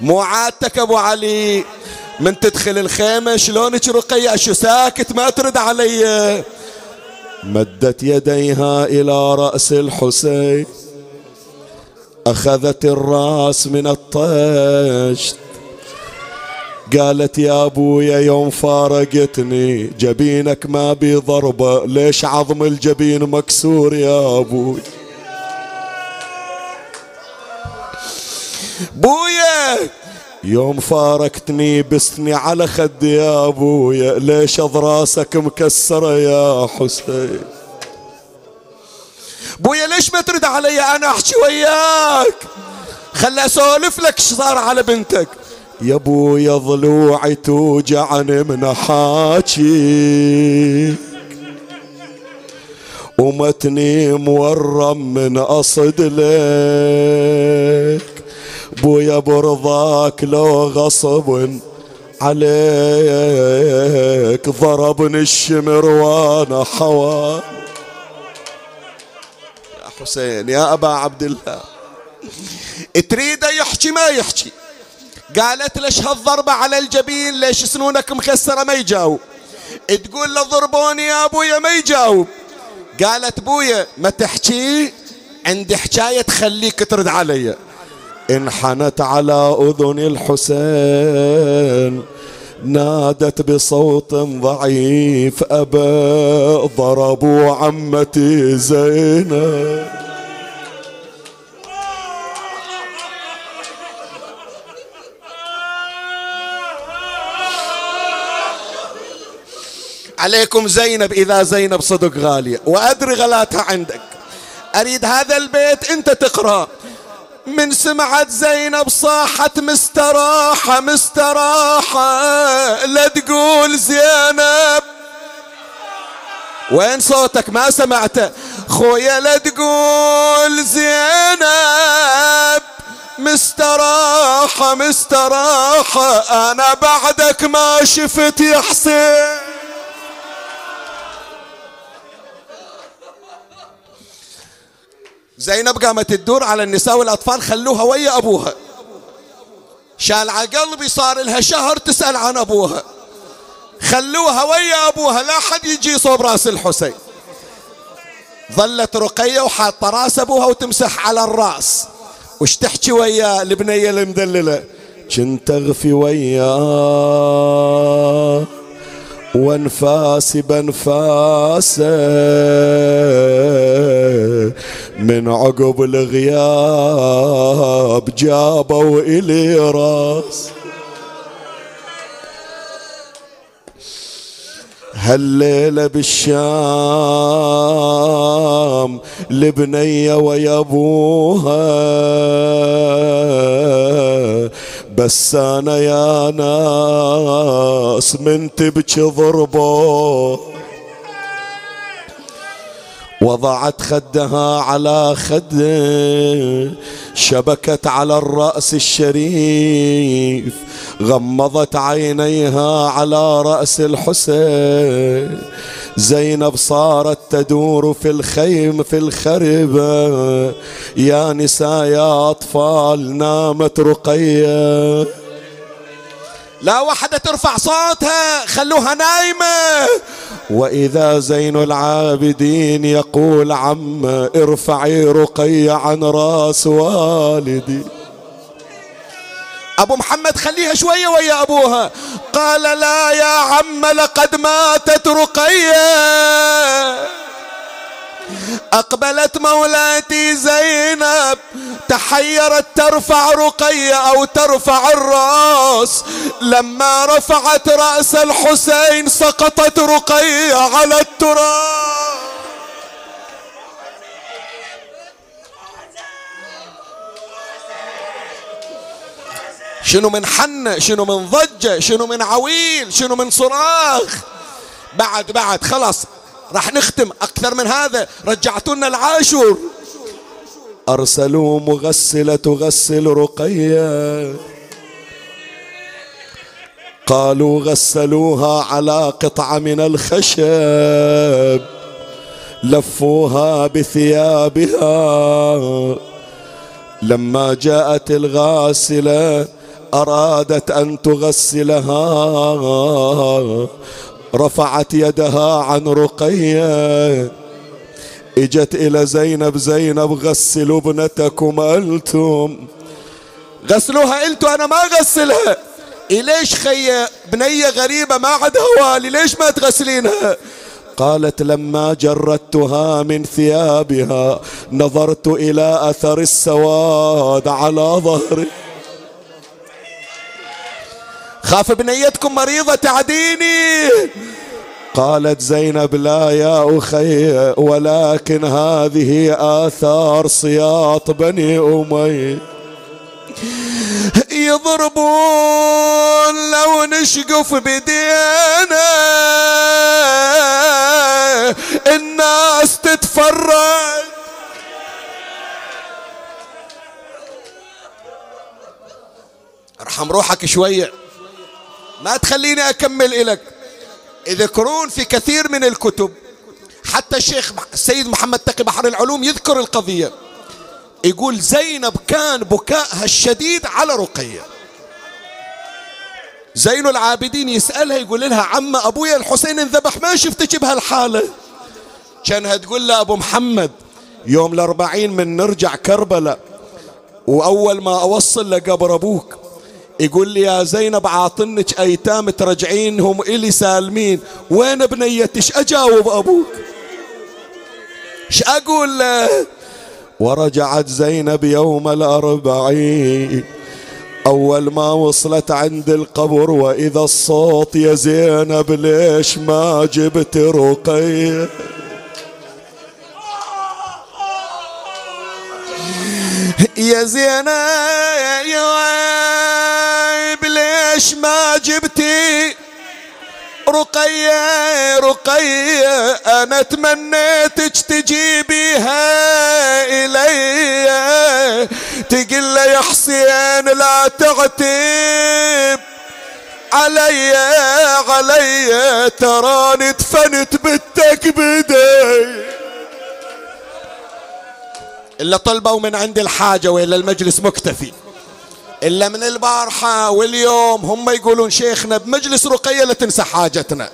مو عادتك أبو علي من تدخل الخيمة شلونك رقية؟ شو ساكت؟ ما ترد علي. مدت يديها إلى رأس الحسين. أخذت الرأس من الطشت. قالت يا أبويا يوم فارقتني جبينك ما بي ضربة ليش عظم الجبين مكسور يا أبوي؟ بويا يوم فارقتني بسني على خدي يا أبويا. ليش اضراسك مكسرة يا حسين؟ بويا ليش ما ترد علي؟ أنا أحكي وياك. خلي أسولف لك شو صار على بنتك. يا ابويا ضلوعي توجعني من حاجي ومتني مورم من اصد لك. بويا برضاك لو غصب عليك ضربني الشمر وأنا حوال يا حسين. يا أبا عبد الله. تريده يحكي ما يحكي. قالت ليش هالضربة على الجبين؟ ليش سنونك مكسرة ما يجاوب. تقول له ضربوني يا أبويا ما يجاوب. قالت بويا ما تحكي؟ عندي حكاية تخليك ترد علي. انحنت على أذن الحسين. نادت بصوت ضعيف أبا ضربوا عمتي زينب. عليكم زينب إذا زينب صدق غالية وأدري غلاتها عندك. أريد هذا البيت أنت تقرأ من سمعت زينب صاحت مستراحة مستراحة. لا تقول زينب. وين صوتك؟ ما سمعته. خويا لا تقول زينب. مستراحة مستراحة. أنا بعدك ما شفت يا حسين. زينب قامت تدور على النساء والأطفال خلوها ويا أبوها. شال على قلبي صار لها شهر تسأل عن أبوها. خلوها ويا أبوها لا حد يجي صوب رأس الحسين. ظلت رقية وحاطة رأس أبوها وتمسح على الرأس. وش تحكي ويا البنية المدللة؟ كنت أغفي وياه وانفاسي بانفاسه من عقب الغياب جابوا إلي راس. هالليلة بالشام لبنية ويا أبوها بس أنا يا ناس من تبكي ضربة. وضعت خدها على خده شبكت على الرأس الشريف غمضت عينيها على رأس الحسين. زينب صارت تدور في الخيم في الخربة يا نساء يا أطفال نامت رقية. لا وحدة ترفع صوتها خلوها نايمة. وإذا زين العابدين يقول عم ارفعي رقية عن راس والدي. أبو محمد خليها شوية ويا أبوها. قال لا يا عم لقد ماتت رقية. أقبلت مولاتي زينب. تحيرت ترفع رقية أو ترفع الرأس. لما رفعت رأس الحسين سقطت رقية على التراب. شنو من حنة شنو من ضجة شنو من عويل شنو من صراخ. بعد بعد خلاص راح نختم. أكثر من هذا رجعتونا العاشور. أرسلوا مغسلة تغسل رقية. قالوا غسلوها على قطعة من الخشب. لفوها بثيابها. لما جاءت الغاسلة أرادت أن تغسلها. رفعت يدها عن رقية. إجت إلى زينب زينب غسلوا ابنتكم أنتم غسلوها أنتم أنا ما غسلها إيه ليش خي بنية غريبة ما عندها والي ليش ما تغسلينها؟ قالت لما جردتها من ثيابها نظرت إلى أثر السواد على ظهري. خاف بنيتكم مريضة تعديني قالت زينب لا يا أخي ولكن هذه آثار صياط بني أمية يضربون لو نشقف بدينا الناس تتفرج. ارحم روحك شوية. ما تخليني أكمل إلك. يذكرون في كثير من الكتب حتى الشيخ السيد محمد تقي بحر العلوم يذكر القضية. يقول زينب كان بكائها الشديد على رقية. زين العابدين يسألها يقول لها عم أبويا الحسين انذبح ما شفتك بهالحالة؟ كانها تقول له أبو محمد يوم الأربعين من نرجع كربلاء وأول ما أوصل لقبر أبوك يقول لي يا زينب عاطنك أيتام ترجعينهم إلي سالمين. وين بنيتش أجاوب أبوك؟ إيش أقول له؟ ورجعت زينب يوم الأربعين. أول ما وصلت عند القبر وإذا الصوت يا زينب ليش ما جبت رقيه يا زينب ليش ما جبتي؟ رقية رقية أنا تمنيتك تجيبيها إلي. تقول يا حسين لا تعتب علي علي تراني دفنت بتك بدي إلا طلبوا من عند الحاجة وإلا المجلس مكتفي. إلا من البارحة واليوم هم يقولون شيخنا بمجلس رقية لا تنسى حاجتنا.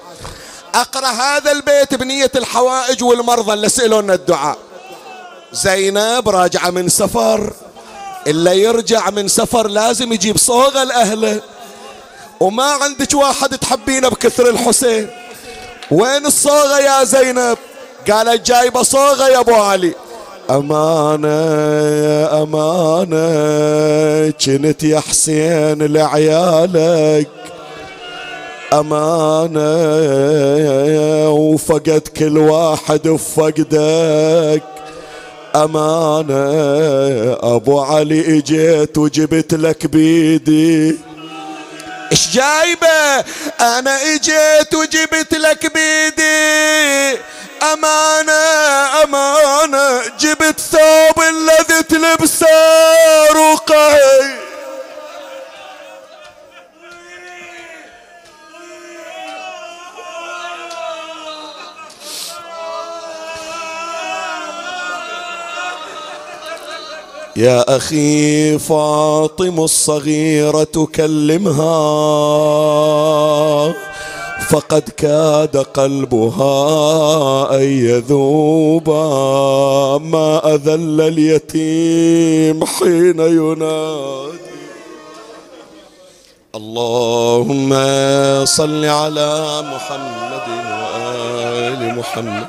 أقرأ هذا البيت بنية الحوائج والمرضى اللي سألونا الدعاء. زينب راجعة من سفر. إلا يرجع من سفر لازم يجيب صوغة لأهله وما عندك واحد تحبينه بكثر الحسين. وين الصوغة يا زينب؟ قالت جايبة صوغة يا أبو علي. أمانة يا أمانة كنت يا حسين لعيالك. أمانة وفقد كل واحد بفقدك. أمانة أبو علي إجيت وجبت لك بيدي. إيش جايبه؟ أنا إجيت وجبت لك بيدي. أمانة أمانة. جبت ثوب الذي تلبسه رقي يا أخي فاطم الصغيرة تكلمها. فقد كاد قلبها أن يذوب ما أذل اليتيم حين ينادي. اللهم صل على محمد وآل محمد.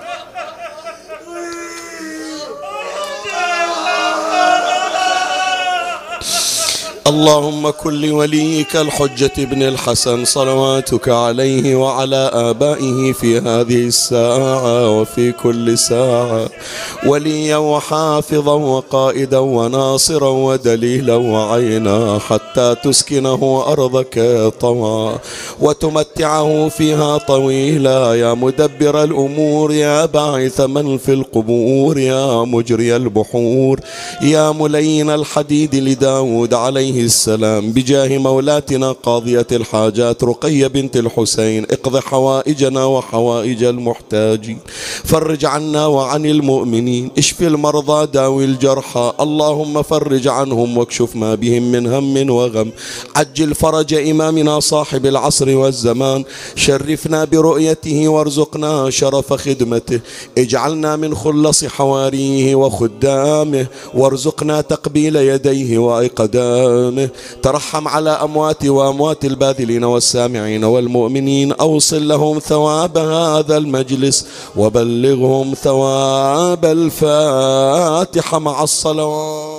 اللهم كن لوليك الحجة ابن الحسن صلواتك عليه وعلى آبائه في هذه الساعة وفي كل ساعة وليا وحافظا وقائدا وناصرا ودليلا وعينا حتى تسكنه أرضك طوى وتمتعه فيها طويلا. يا مدبر الأمور يا باعث من في القبور يا مجري البحور يا ملين الحديد لداود عليه السلام بجاه مولاتنا قاضية الحاجات رقية بنت الحسين. اقض حوائجنا وحوائج المحتاجين. فرج عنا وعن المؤمنين. اشف المرضى داوي الجرحى. اللهم فرج عنهم واكشف ما بهم من هم وغم. عجل فرج إمامنا صاحب العصر والزمان. شرفنا برؤيته وارزقنا شرف خدمته. اجعلنا من خلص حواريه وخدامه. وارزقنا تقبيل يديه وأقدامه ترحم على أموات وأموات الباذلين والسامعين والمؤمنين. أوصل لهم ثواب هذا المجلس وبلغهم ثواب الفاتحة مع الصلوات.